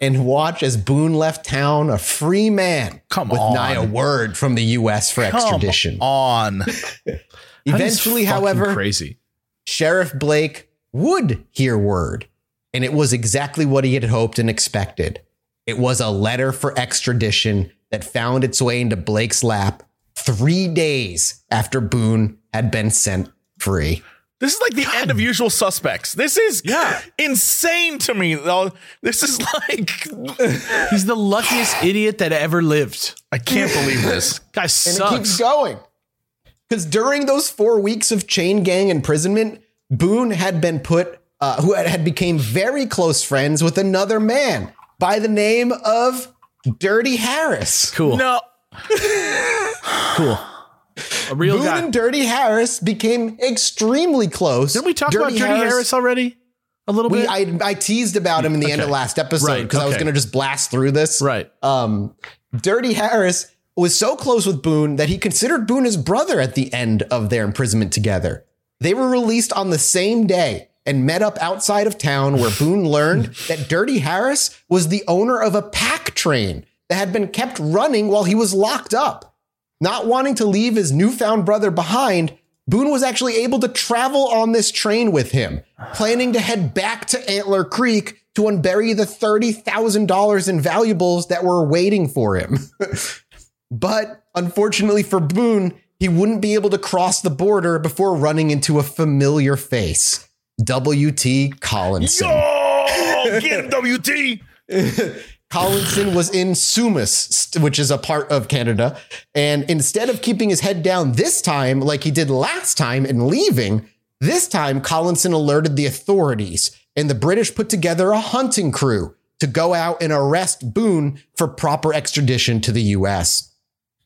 and watch as Boone left town a free man Come with on. nigh a word from the U.S. for extradition. on. Eventually, however, crazy. Sheriff Blake would hear word, and it was exactly what he had hoped and expected. It was a letter for extradition that found its way into Blake's lap three days after Boone had been sent free. This is like the end of Usual Suspects. This is Yeah. insane to me. though. This is like He's the luckiest idiot that ever lived. I can't believe this. Guy And sucks. it keeps going. Because during those four weeks of chain gang imprisonment, Boone had been put, uh, who had, had became very close friends with another man by the name of Dirty Harris. cool. No, Cool. A real Boone guy. and Dirty Harris became extremely close. Didn't we talk about Dirty Harris, already? A little We, bit. I, I teased about him in the end of Okay. last episode Right, because I was going to just blast through this. right. Um, Dirty Harris was so close with Boone that he considered Boone his brother at the end of their imprisonment together. They were released on the same day and met up outside of town where Boone learned that Dirty Harris was the owner of a pack train that had been kept running while he was locked up. Not wanting to leave his newfound brother behind, Boone was actually able to travel on this train with him, planning to head back to Antler Creek to unbury the $30,000 in valuables that were waiting for him. but unfortunately for Boone, he wouldn't be able to cross the border before running into a familiar face. W.T. Collinson. oh, get him, WT. Collinson was in Sumas, which is a part of Canada. And instead of keeping his head down this time, like he did last time and leaving, this time Collinson alerted the authorities and the British put together a hunting crew to go out and arrest Boone for proper extradition to the US.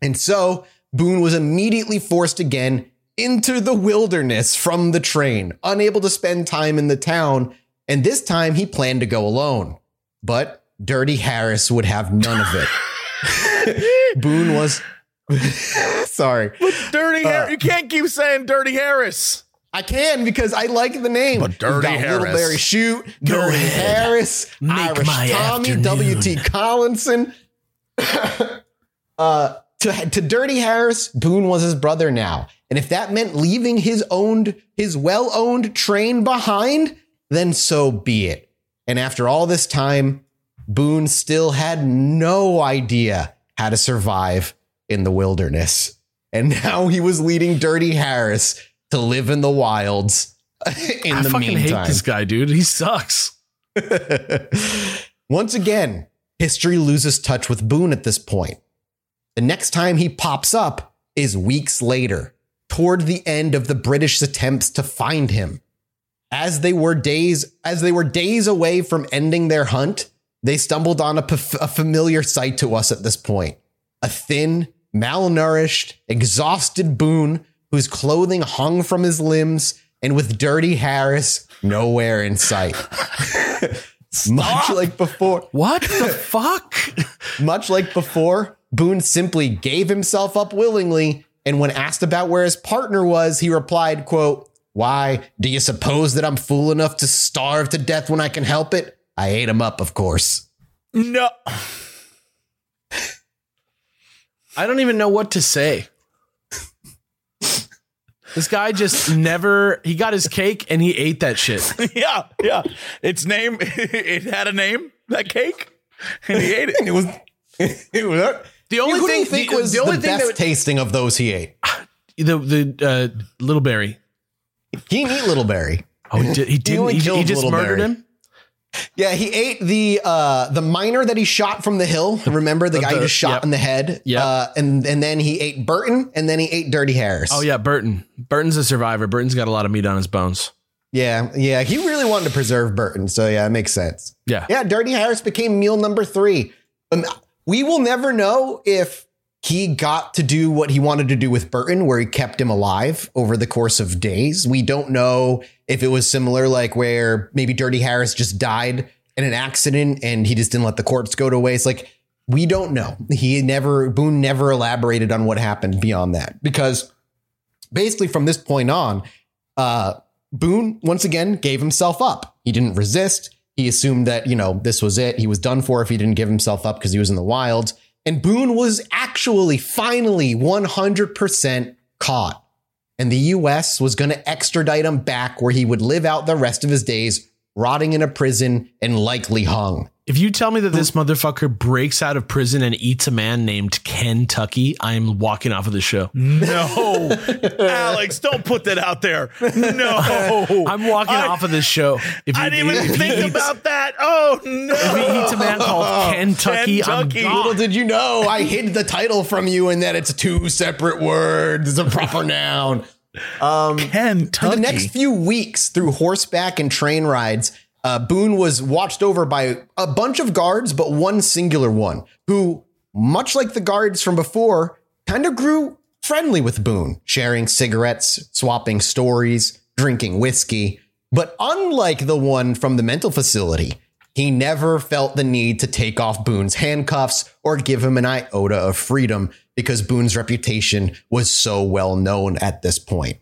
And so Boone was immediately forced again into the wilderness from the train, unable to spend time in the town. And this time he planned to go alone. But Dirty Harris would have none of it. Boone was. Sorry. But Dirty Harris. You can't keep saying Dirty Harris. I can because I like the name. But Dirty You've got Harris. Little Barry Shoot, Dirty ahead. Harris, Make Irish my Tommy, afternoon. W.T. Collinson. uh, to, to Dirty Harris, Boone was his brother now. And if that meant leaving his owned, his well-owned train behind, then so be it. And after all this time, Boone still had no idea how to survive in the wilderness. And now he was leading Dirty Harris to live in the wilds in I the fucking hate this guy, dude. He sucks. Once again, history loses touch with Boone at this point. The next time he pops up is weeks later, toward the end of the British attempts to find him. As they were days as they were days away from ending their hunt, they stumbled on a, familiar sight to us at this point. A thin, malnourished, exhausted Boone whose clothing hung from his limbs and with Dirty Harris nowhere in sight. Much like before, What the fuck? much like before, Boone simply gave himself up willingly, and when asked about where his partner was, he replied, quote, Why, do you suppose that I'm fool enough to starve to death when I can help it? I ate him up, of course. No. I don't even know what to say. This guy just never he got his cake and he ate that shit. yeah, yeah. Its name, it had a name, that cake, and he ate it. It was, it was The only who thing think the, was the only the thing best that tasting of those he ate. the the uh, little berry. He didn't eat Littleberry. Oh, he, did, he didn't. only He, he just murdered Berry. him. Yeah, he ate the uh the miner that he shot from the hill. Remember the guy the- who just shot yep. in the head? Yep. Uh, and and then he ate Burton, and then he ate Dirty Harris. Oh yeah, Burton. Burton's a survivor. Burton's got a lot of meat on his bones. Yeah, yeah. He really wanted to preserve Burton, so yeah, it makes sense. Yeah. Yeah, Dirty Harris became meal number three. Um, we will never know if he got to do what he wanted to do with Burton, where he kept him alive over the course of days. We don't know if it was similar, like where maybe Dirty Harris just died in an accident and he just didn't let the corpse go to waste. Like, we don't know. He never, Boone never elaborated on what happened beyond that because basically from this point on, uh, Boone once again gave himself up. He didn't resist. He assumed that, you know, this was it. He was done for if he didn't give himself up because he was in the wilds. And Boone was actually finally 100% caught. And the US was going to extradite him back where he would live out the rest of his days, rotting in a prison and likely hung. If you tell me that this motherfucker breaks out of prison and eats a man named Kentucky, I'm walking off of the show. No, Alex, don't put that out there. No, I'm walking I- off of this show. If I didn't even he think eats- about that. Oh no! If he eats a man called Kentucky, Kentucky. I'm Little did you know, I hid the title from you and that it's two separate words. It's a proper noun. Um, for Kentucky. the next few weeks through horseback and train rides, uh, Boone was watched over by a bunch of guards, but one singular one who, much like the guards from before, kind of grew friendly with Boone, sharing cigarettes, swapping stories, drinking whiskey. But unlike the one from the mental facility, he never felt the need to take off Boone's handcuffs or give him an iota of freedom because Boone's reputation was so well known at this point.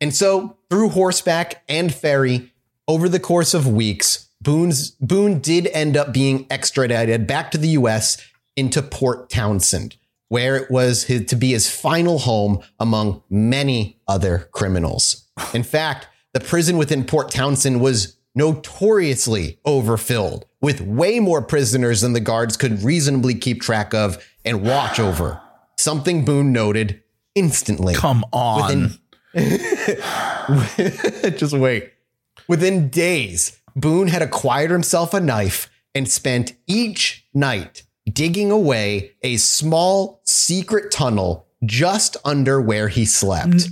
And so, through horseback and ferry, over the course of weeks, Boone's, Boone did end up being extradited back to the US into Port Townsend, where it was his, to be his final home among many other criminals. In fact, the prison within Port Townsend was notoriously overfilled with way more prisoners than the guards could reasonably keep track of and watch over. Something Boone noted instantly. Come on. Within- Just wait. Within days, Boone had acquired himself a knife and spent each night digging away a small secret tunnel just under where he slept.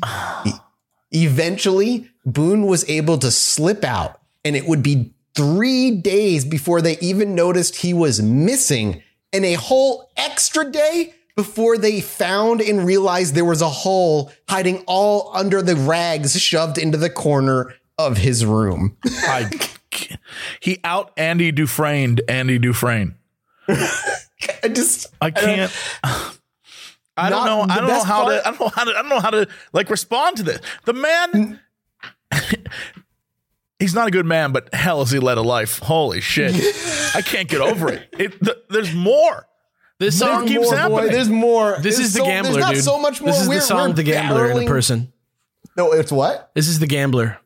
Eventually, Boone was able to slip out, and it would be three days before they even noticed he was missing, and a whole extra day before they found and realized there was a hole hiding all under the rags shoved into the corner of his room. I, he out Andy Dufresne, Andy Dufresne. I just I can't. I don't know. I don't know how part- to. I don't know how to. I don't know how to like respond to this. The man. He's not a good man, but hell, has he led a life? Holy shit! I can't get over it. It th- there's more. This More song keeps more, boy. happening. There's more. This There's is the so- gambler, There's not dude. so much more. This is We're- the song, we're the gambler in a person. No, it's what? This is the gambler.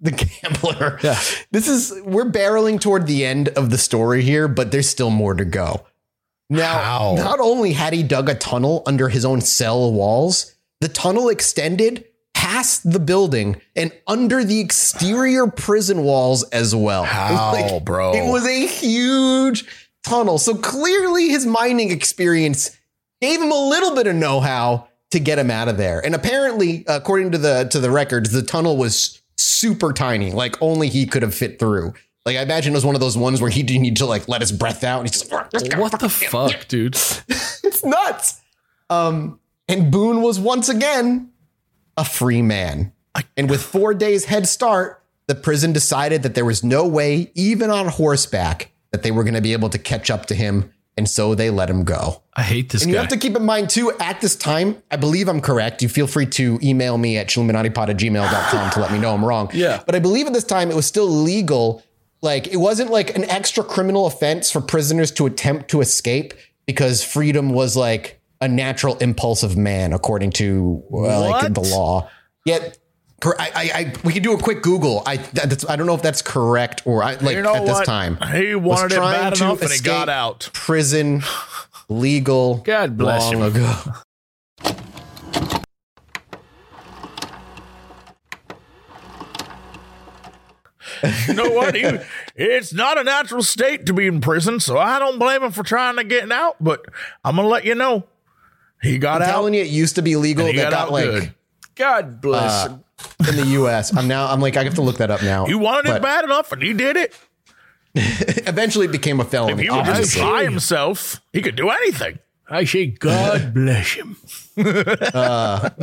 The gambler. Yeah. This is we're barreling toward the end of the story here, but there's still more to go. Now, How? not only had he dug a tunnel under his own cell walls, the tunnel extended past the building and under the exterior prison walls as well. How, bro? It was a huge tunnel. So clearly his mining experience gave him a little bit of know-how to get him out of there. And apparently, according to the to the records, the tunnel was super tiny, like only he could have fit through. Like I imagine it was one of those ones where he didn't need to like let his breath out. And he's just like, What the fuck, dude? it's nuts. Um, and Boone was once again a free man. And with four days head start, the prison decided that there was no way, even on horseback, that they were going to be able to catch up to him. And so they let him go. I hate this And you have to keep in mind too, at this time, I believe I'm correct. You feel free to email me at chilluminatipod at gmail.com to let me know I'm wrong. Yeah. But I believe at this time it was still legal. Like it wasn't like an extra criminal offense for prisoners to attempt to escape because freedom was like a natural impulse of man, according to uh, like the law. Yet I, I, I, we could do a quick Google. I, that's, I don't know if that's correct or I, like you know at this what? time. He was wanted it trying bad to enough, and he got out. Prison legal. God bless long him. ago. You know what? He, it's not a natural state to be in prison, so I don't blame him for trying to get out. But I'm gonna let you know, he got I'm out. telling you, it used to be legal. he That got got, out like good. God bless uh, him. In the U.S. I'm now. I'm like I have to look that up now. He wanted it bad enough, and he did it. Eventually, it became a If felony. he would just obviously. himself, he could do anything. I say God bless him. Uh.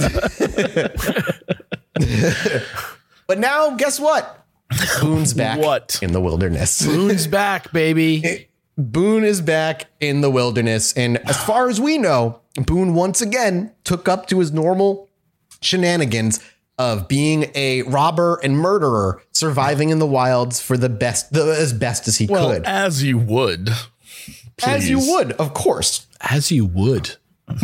But now, guess what? Boone's back. What? in the wilderness? Boone's back, baby. Boone is back in the wilderness, and as far as we know, Boone once again took up to his normal shenanigans of being a robber and murderer, surviving in the wilds for the best, the, as best as he Well, could, as you would, as you would, of course. As you would.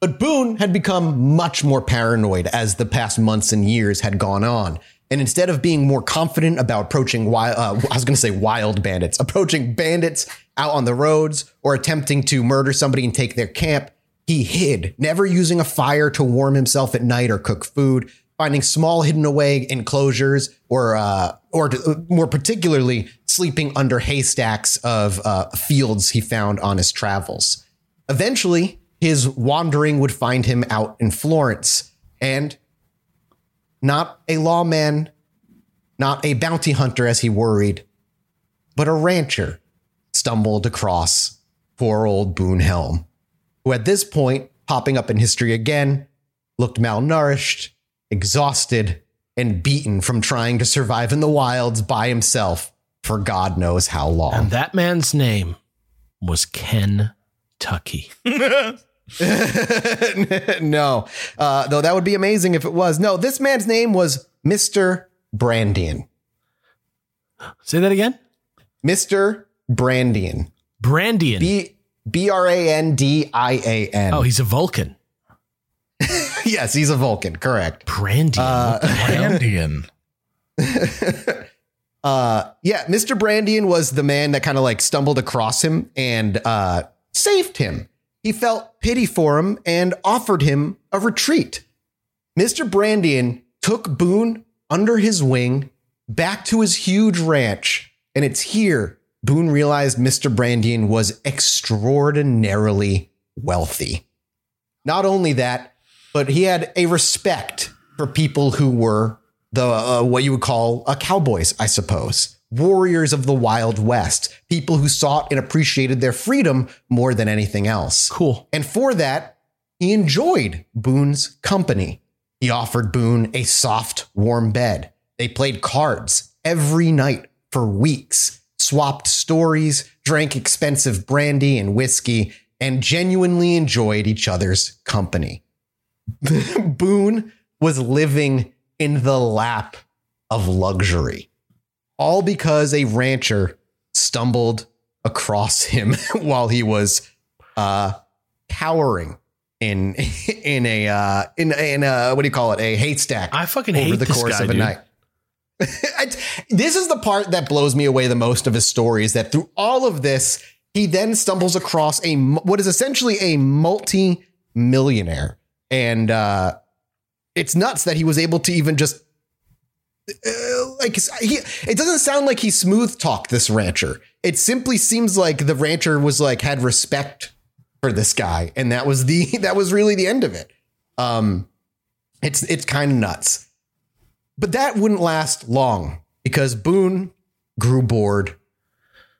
But Boone had become much more paranoid as the past months and years had gone on. And instead of being more confident about approaching wild, uh, I was going to say wild bandits, approaching bandits out on the roads or attempting to murder somebody and take their camp, he hid, never using a fire to warm himself at night or cook food, finding small hidden away enclosures or, uh, or more particularly sleeping under haystacks of uh, fields he found on his travels. Eventually, his wandering would find him out in Florence, and not a lawman, not a bounty hunter as he worried, but a rancher stumbled across poor old Boone Helm, who at this point, popping up in history again, looked malnourished, exhausted, and beaten from trying to survive in the wilds by himself for God knows how long. And that man's name was Ken Tucky. no, uh, though that would be amazing if it was. No, this man's name was Mr. Brandian. Say that again. Mr. Brandian. Brandian. B B R A N D I A N. oh, he's a Vulcan. yes, he's a Vulcan. Correct. Brandian. What the hell? Andean. Uh, yeah, Mr. Brandian was the man that kind of like stumbled across him and uh, saved him. He felt pity for him and offered him a retreat. Mr. Brandian took Boone under his wing back to his huge ranch, and it's here Boone realized Mr. Brandian was extraordinarily wealthy. Not only that, but he had a respect for people who were the uh, what you would call uh, cowboys, I suppose, warriors of the Wild West, people who sought and appreciated their freedom more than anything else. Cool. And for that, he enjoyed Boone's company. He offered Boone a soft, warm bed. They played cards every night for weeks, swapped stories, drank expensive brandy and whiskey, and genuinely enjoyed each other's company. Boone was living in the lap of luxury, all because a rancher stumbled across him while he was uh, cowering in in a uh, in in a what do you call it a haystack I fucking over hate the this course guy, of a dude. night. This is the part that blows me away the most of his story is that through all of this, he then stumbles across a what is essentially a multi-millionaire, and uh, it's nuts that he was able to even just uh, like he. It doesn't sound like he smooth talked this rancher. It simply seems like the rancher was like had respect for this guy, and that was the that was really the end of it. Um, it's it's kind of nuts. But that wouldn't last long because Boone grew bored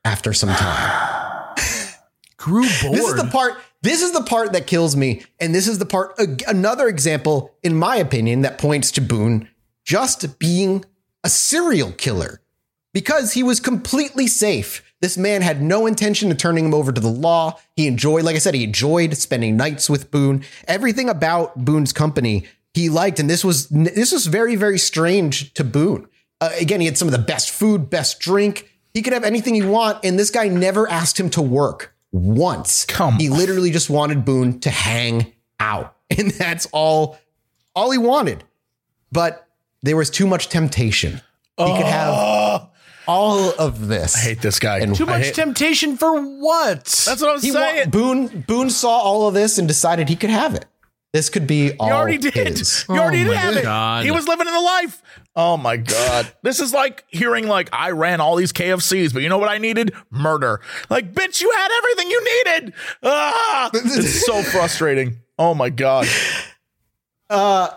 after some time. Grew bored. This is the part. This is the part that kills me, and this is the part. Another example, in my opinion, that points to Boone just being a serial killer because he was completely safe. This man had no intention of turning him over to the law. He enjoyed, like I said, he enjoyed spending nights with Boone. Everything about Boone's company he liked, and this was this was very very strange to Boone. Uh, again, he had some of the best food, best drink. He could have anything he want, and this guy never asked him to work once. Come he literally just wanted Boone to hang out, and that's all all he wanted. But there was too much temptation. He could have all of this. I hate this guy. And Too much hate- temptation for what? That's what I was He wa- saying. Boone Boone saw all of this and decided he could have it. This could be all You already did. his. You already Oh did have God. it. He was living in the life. Oh my god. This is like hearing like I ran all these KFCs, but you know what I needed? Murder. Like, bitch, you had everything you needed. Ah, it's so frustrating. Oh my god. Uh,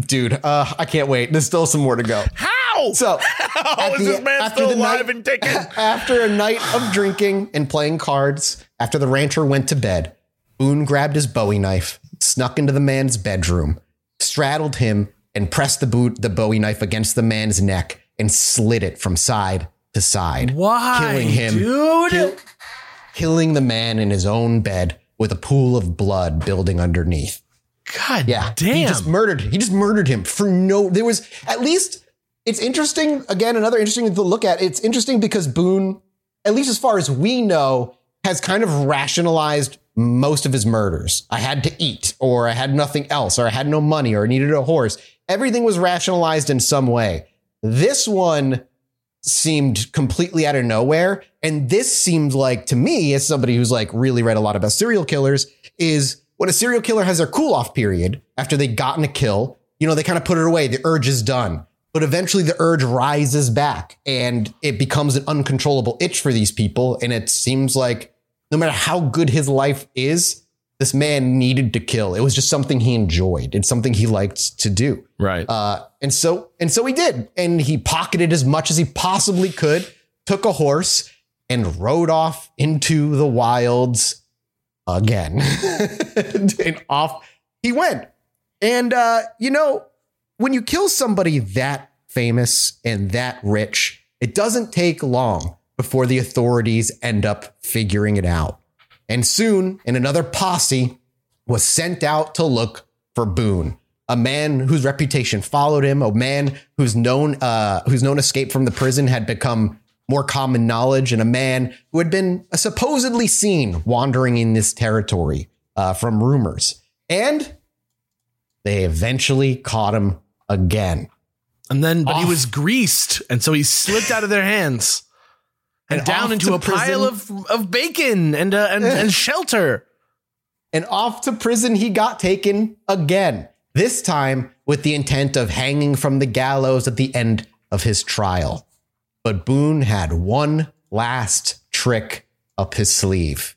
Dude, uh, I can't wait. There's still some more to go. How? So How at is the- this man after still alive night- and kicking? after a night of drinking and playing cards, after the rancher went to bed, Boone grabbed his Bowie knife, snuck into the man's bedroom, straddled him, and pressed the boot the Bowie knife against the man's neck and slid it from side to side. Why, killing him, dude? kill- killing the man in his own bed with a pool of blood building underneath. God Yeah, damn. He just murdered. He just murdered him for no. There was at least. It's interesting. Again, another interesting thing to look at. It's interesting because Boone, at least as far as we know, has kind of rationalized most of his murders. I had to eat, or I had nothing else, or I had no money, or I needed a horse. Everything was rationalized in some way. This one seemed completely out of nowhere. And this seemed like to me, as somebody who's like really read a lot about serial killers, is when a serial killer has their cool off period after they've gotten a kill, you know, they kind of put it away. The urge is done. But eventually the urge rises back and it becomes an uncontrollable itch for these people. And it seems like no matter how good his life is, this man needed to kill. It was just something he enjoyed. It's something he liked to do. right. Uh, and so and so he did, and he pocketed as much as he possibly could. Took a horse and rode off into the wilds again, and off he went. And uh, you know, when you kill somebody that famous and that rich, it doesn't take long before the authorities end up figuring it out. And soon, and another posse was sent out to look for Boone, a man whose reputation followed him, a man whose known uh, whose known escape from the prison had become more common knowledge, and a man who had been supposedly seen wandering in this territory uh, from rumors. And they eventually caught him again. and then, but he was greased, and so he slipped out of their hands and, And down into to a pile of of bacon and uh, and, and shelter. and off to prison he got taken again, this time with the intent of hanging from the gallows at the end of his trial. But Boone had one last trick up his sleeve.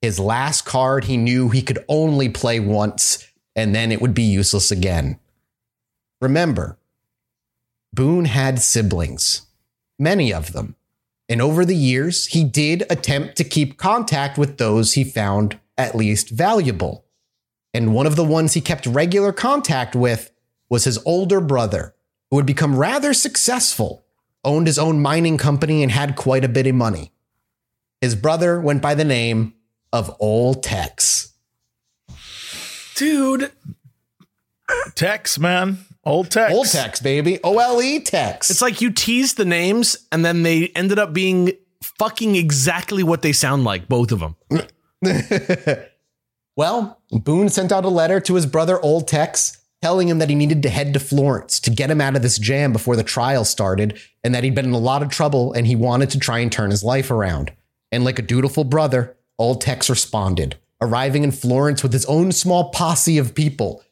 His last card he knew he could only play once, and then it would be useless again. Remember, Boone had siblings, many of them. And over the years, he did attempt to keep contact with those he found at least valuable. And one of the ones he kept regular contact with was his older brother, who had become rather successful, owned his own mining company, and had quite a bit of money. His brother went by the name of Old Tex. Dude, Tex, man. Old Tex. Old Tex, baby. O L E Tex. it's like you teased the names and then they ended up being fucking exactly what they sound like, both of them. Well, Boone sent out a letter to his brother Old Tex telling him that he needed to head to Florence to get him out of this jam before the trial started and that he'd been in a lot of trouble and he wanted to try and turn his life around. And like a dutiful brother, Old Tex responded, arriving in Florence with his own small posse of people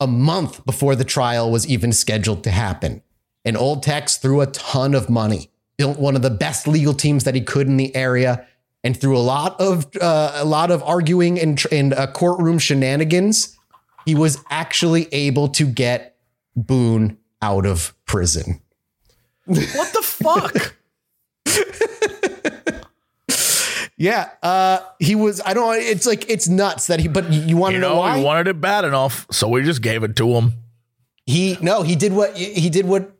a month before the trial was even scheduled to happen. And Old Tex threw a ton of money, built one of the best legal teams that he could in the area, and through a lot of uh, a lot of arguing and and uh, courtroom shenanigans, he was actually able to get Boone out of prison. What the fuck? Yeah, uh, he was. I don't. It's like it's nuts that he. But you want to You know, know, why? He wanted it bad enough, so we just gave it to him. He no, he did what he did what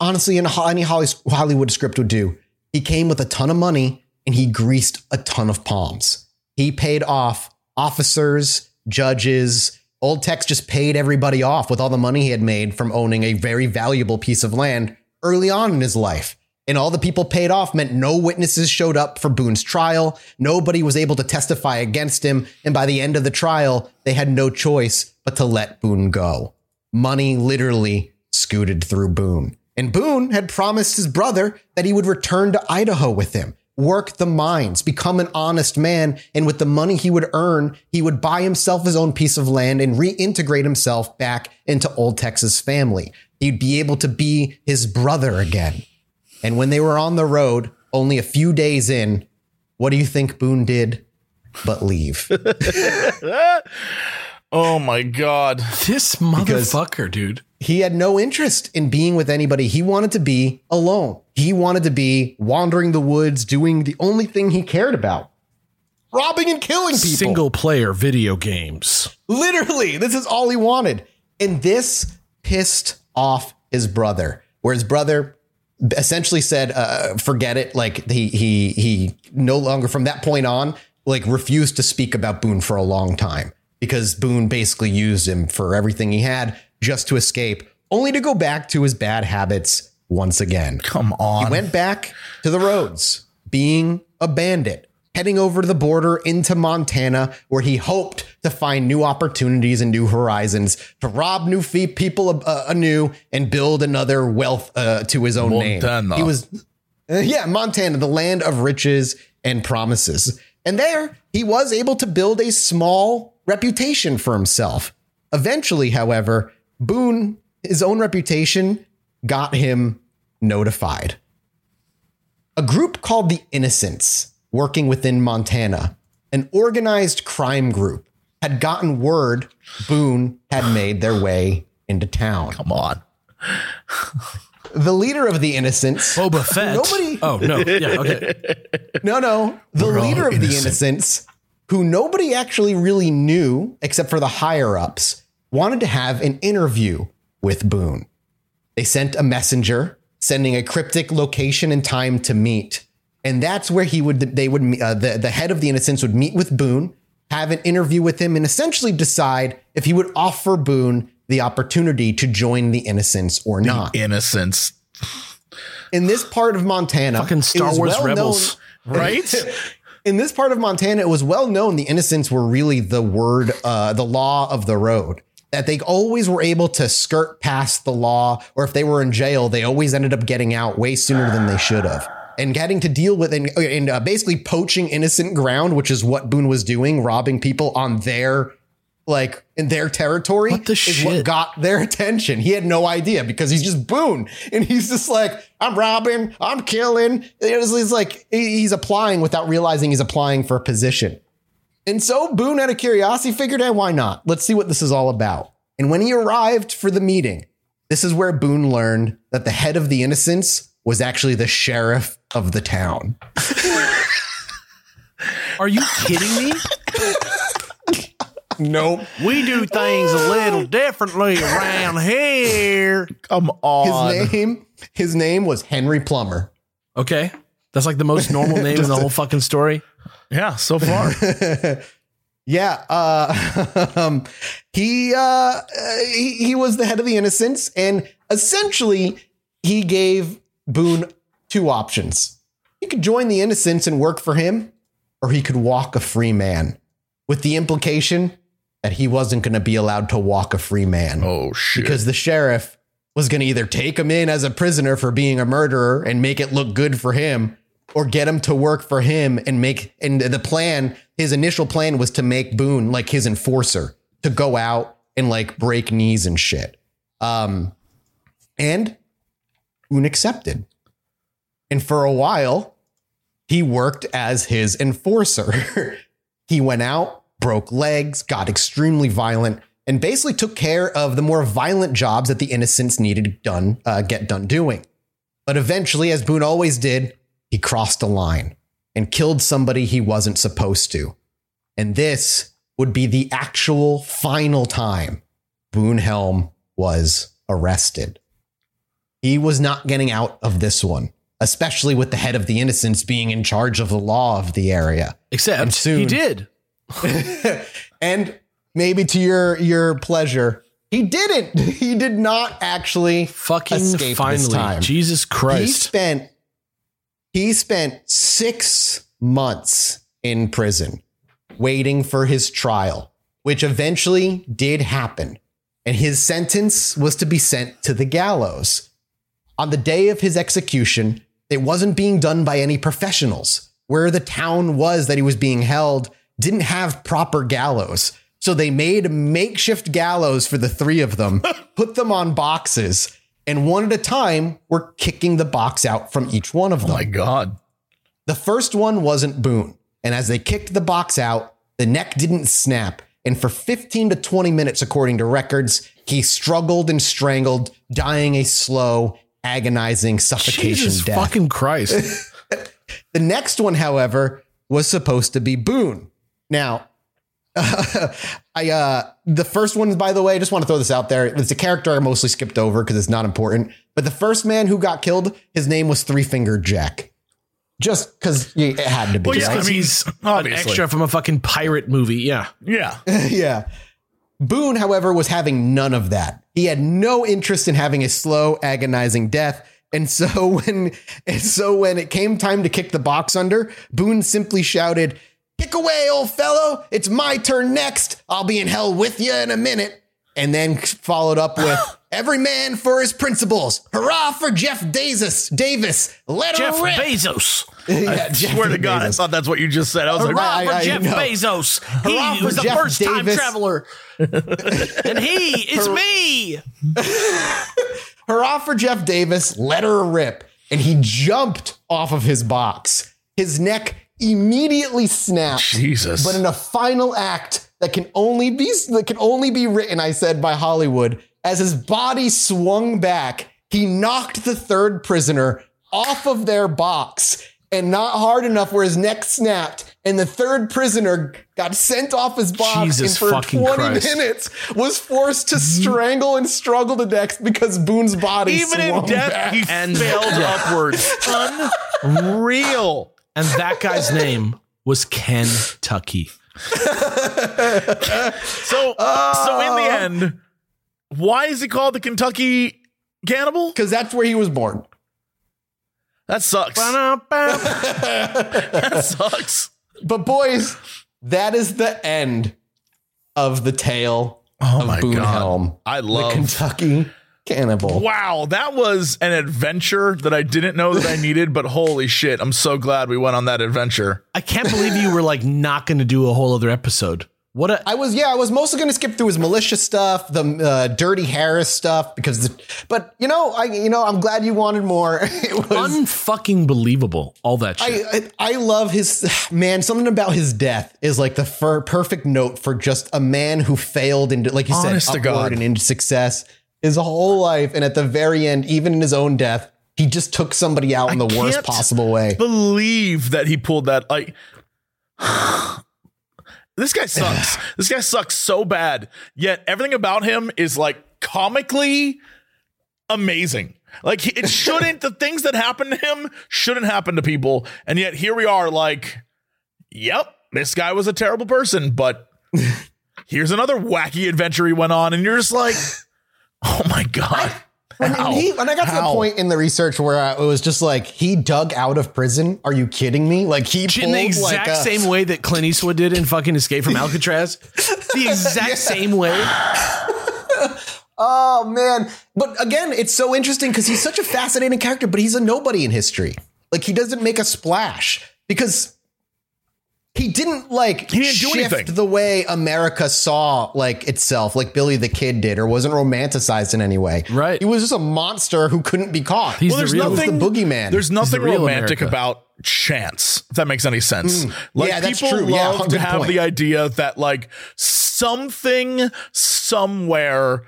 honestly in any Hollywood script would do. He came with a ton of money and he greased a ton of palms. He paid off officers, judges. Old Tex just paid everybody off with all the money he had made from owning a very valuable piece of land early on in his life. And all the people paid off meant no witnesses showed up for Boone's trial. Nobody was able to testify against him. And by the end of the trial, they had no choice but to let Boone go money literally scooted through Boone. And Boone had promised his brother that he would return to Idaho with him, work the mines, become an honest man, and with the money he would earn, he would buy himself his own piece of land and reintegrate himself back into Old Tex's family. He'd be able to be his brother again. And when they were on the road, only a few days in, what do you think Boone did but leave? Oh my god. This motherfucker, dude. he had no interest in being with anybody. He wanted to be alone. He wanted to be wandering the woods, doing the only thing he cared about robbing and killing people. Single player video games. Literally, this is all he wanted. And this pissed off his brother, where his brother essentially said, uh, forget it. Like he, he, he no longer from that point on, like refused to speak about Boone for a long time because Boone basically used him for everything he had just to escape, only to go back to his bad habits once again. Come on. He went back to the roads, being a bandit, heading over to the border into Montana, where he hoped to find new opportunities and new horizons to rob new fee- people uh, anew and build another wealth uh, to his own Montana. name. He was, uh, yeah, Montana, the land of riches and promises. And there, he was able to build a small reputation for himself. Eventually, however, Boone, his own reputation, got him notified. A group called the Innocents, working within Montana, an organized crime group, had gotten word Boone had made their way into town. Come on. The leader of the Innocents, Boba Fett. Nobody- Oh no. Yeah. Okay. no, no, the We're leader of the. Innocents, who nobody actually really knew except for the higher ups, wanted to have an interview with Boone. They sent a messenger sending a cryptic location and time to meet. And that's where he would, they would, uh, the, the head of the Innocents would meet with Boone, have an interview with him, and essentially decide if he would offer Boone the opportunity to join the Innocents or not. Innocence. In this part of Montana, Fucking Star Wars well rebels. known- Right? in this part of Montana, it was well known the innocents were really the word, uh, the law of the road. That they always were able to skirt past the law, or if they were in jail, they always ended up getting out way sooner than they should have. And getting to deal with and, and uh, basically poaching innocent ground, which is what Boone was doing, robbing people on their like in their territory What the is what shit? got their attention. He had no idea because he's just Boone and he's just like, I'm robbing, I'm killing. It's like he's applying without realizing he's applying for a position. And so Boone, out of curiosity, figured, hey, why not? Let's see what this is all about. And when he arrived for the meeting, this is where Boone learned that the head of the innocents was actually the sheriff of the town. Are you kidding me? Nope. We do things a little differently around here. Come on. His name, his name was Henry Plummer. Okay. That's like the most normal name in the whole fucking story. Yeah, so far. Yeah, uh, um, he, uh, uh, he he was the head of the innocents, and essentially he gave Boone two options. He could join the innocents and work for him, or he could walk a free man, with the implication that he wasn't going to be allowed to walk a free man oh shit. because the sheriff was going to either take him in as a prisoner for being a murderer and make it look good for him or get him to work for him and make and the plan his initial plan was to make Boone like his enforcer to go out and like break knees and shit um and Boone accepted and for a while he worked as his enforcer he went out broke legs got extremely violent and basically took care of the more violent jobs that the innocents needed done uh, get done doing. But eventually, as Boone always did, he crossed a line and killed somebody he wasn't supposed to. And this would be the actual final time Boone Helm was arrested. He was not getting out of this one, especially with the head of the innocents being in charge of the law of the area. Except soon- he did. and maybe to your your pleasure, he didn't. He did not actually Fucking escape finally. this time. Jesus Christ. He spent he spent six months in prison waiting for his trial, which eventually did happen. And his sentence was to be sent to the gallows. On the day of his execution, it wasn't being done by any professionals. Where the town was that he was being held didn't have proper gallows. So they made makeshift gallows for the three of them, put them on boxes, and one at a time were kicking the box out from each one of oh them. Oh my god. The first one wasn't Boone. And as they kicked the box out, the neck didn't snap. And for 15 to 20 minutes, according to records, he struggled and strangled, dying a slow, agonizing suffocation Jesus death. fucking Christ. The next one, however, was supposed to be Boone. Now, I uh the first one, by the way, I just want to throw this out there. It's a character I mostly skipped over because it's not important. But the first man who got killed, his name was Three Fingered Jack. Just because it had to be. Well, yeah, right? Because I he's an extra from a fucking pirate movie. Yeah. Yeah. yeah. Boone, however, was having none of that. He had no interest in having a slow, agonizing death. And so when and so when it came time to kick the box under, Boone simply shouted, Kick away, old fellow. It's my turn next. I'll be in hell with you in a minute. And then followed up with every man for his principles. Hurrah for Jeff Davis. Davis. Let Jeff her rip. Jeff Bezos. Yeah, Jeff Swear to God, I thought that's what you just said. I was like, Hurrah. Hurrah for I Jeff know. Bezos. Hurrah He for was the Jeff first time traveler. and he is me. hurrah for Jeff Davis, let her rip. And he jumped off of his box. His neck immediately snapped. Jesus. But in a final act that can only be that can only be written, I said, by Hollywood, as his body swung back, he knocked the third prisoner off of their box and not hard enough where his neck snapped. And the third prisoner got sent off his box Jesus and for 20 Christ. minutes was forced to strangle and struggle to death because Boone's body Even in swung death, back. he And- failed upwards. Unreal. And that guy's name was Kentucky. So, so in the uh, end, why is he called the Kentucky Cannibal? because that's where he was born. That sucks. That sucks. But boys, that is the end of the tale Oh of my Boone God. Helm, I the love. Kentucky Cannibal. Wow, that was an adventure that I didn't know that I needed, but holy shit, I'm so glad we went on that adventure. I can't believe you were like not going to do a whole other episode. What a I was yeah, I was mostly going to skip through his malicious stuff, the uh, Dirty Harris stuff, because. The, but you know, I you know, I'm glad you wanted more. it was. unfucking believable. All that shit. I, I I love his man. Something about his death is like the fir- perfect note for just a man who failed into, like you Honest to said, upward God. and into success. his whole life, and at the very end, even in his own death, he just took somebody out in the worst can't possible way. Believe that he pulled that. Like, this guy sucks. this guy sucks so bad. Yet everything about him is like comically amazing. Like it shouldn't. the things that happen to him shouldn't happen to people, and yet here we are. Like, yep, this guy was a terrible person, but here's another wacky adventure he went on, and you're just like, oh my god. When, How? he, when I got to the point in the research where I, it was just like he dug out of prison. Are you kidding me? Like he In the exact like a, same way that Clint Eastwood did in fucking Escape from Alcatraz. the exact same way. Oh man! But again, it's so interesting because he's such a fascinating character, but he's a nobody in history. Like he doesn't make a splash because he didn't like He didn't do shift anything. the way America saw like itself, like Billy the Kid did, or wasn't romanticized in any way. Right. He was just a monster who couldn't be caught. He's Well, the there's real. nothing- the boogeyman. There's nothing real romantic America. about chance, if that makes any sense. Mm. Like Yeah, that's people true. Yeah, love to have point. the idea that like something somewhere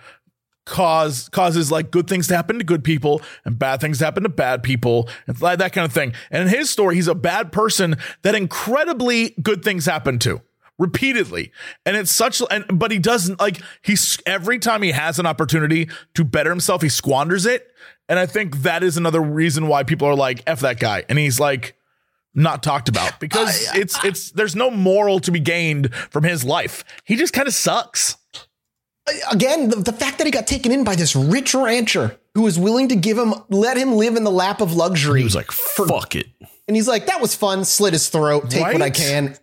cause causes like good things to happen to good people and bad things to happen to bad people and like that kind of thing. And in his story, he's a bad person that incredibly good things happen to repeatedly. And it's such and but he doesn't like he's every time he has an opportunity to better himself he squanders it. And i think that is another reason why people are like f that guy. And he's like not talked about because it's it's there's no moral to be gained from his life. He just kind of sucks again, the, the fact that he got taken in by this rich rancher who was willing to give him, let him live in the lap of luxury. He was like, "Fuck it." and he's like, that was fun. Slit his throat. Take what I can.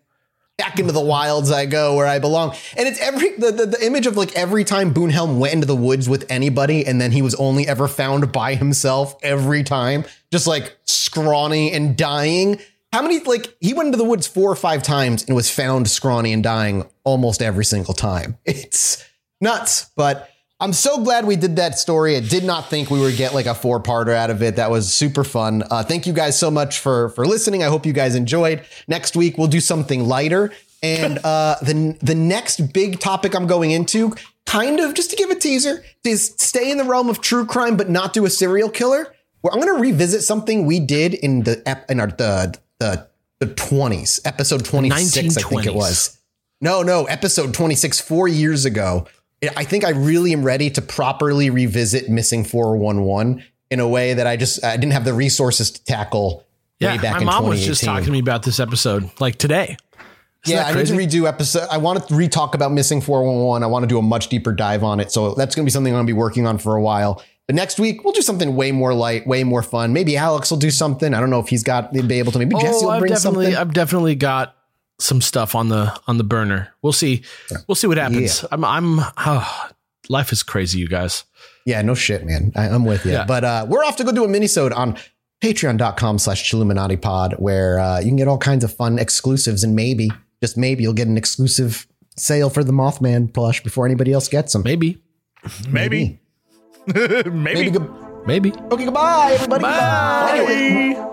Back into the wilds I go where I belong. And it's every the, the, the image of like every time Boone Helm went into the woods with anybody and then he was only ever found by himself every time, just like scrawny and dying. How many like he went into the woods four or five times and was found scrawny and dying almost every single time. It's nuts, but I'm so glad we did that story. I did not think we would get like a four parter out of it. That was super fun. Uh, thank you guys so much for for listening. I hope you guys enjoyed. Next week we'll do something lighter, and uh, the the next big topic I'm going into, kind of just to give a teaser, is stay in the realm of true crime, but not do a serial killer. Where I'm going to revisit something we did in the ep- in our the the the 20s, episode 26, I think it was. No, no, episode 26, four years ago. I think I really am ready to properly revisit Missing 411 in a way that I just I didn't have the resources to tackle Yeah, way back my in mom was just talking to me about this episode like today. Isn't Yeah, I need to redo episode. I want to re-talk about Missing 411. I want to do a much deeper dive on it. So that's going to be something I'm going to be working on for a while. But next week we'll do something way more light, way more fun. Maybe Alex will do something. I don't know if he's got be able to. Maybe oh, Jesse Oh, will I've bring something. I've definitely got some stuff on the on the burner. We'll see. We'll see what happens. I'm, I'm. Oh, life is crazy, you guys. Yeah, no shit, man. I, I'm with you. Yeah. But uh, we're off to go do a minisode on patreon.com slash Chilluminati pod where uh, you can get all kinds of fun exclusives and maybe, just maybe, you'll get an exclusive sale for the Mothman plush before anybody else gets them. Maybe, maybe maybe, Maybe. Good- maybe. okay, goodbye, everybody. Bye. Anyway,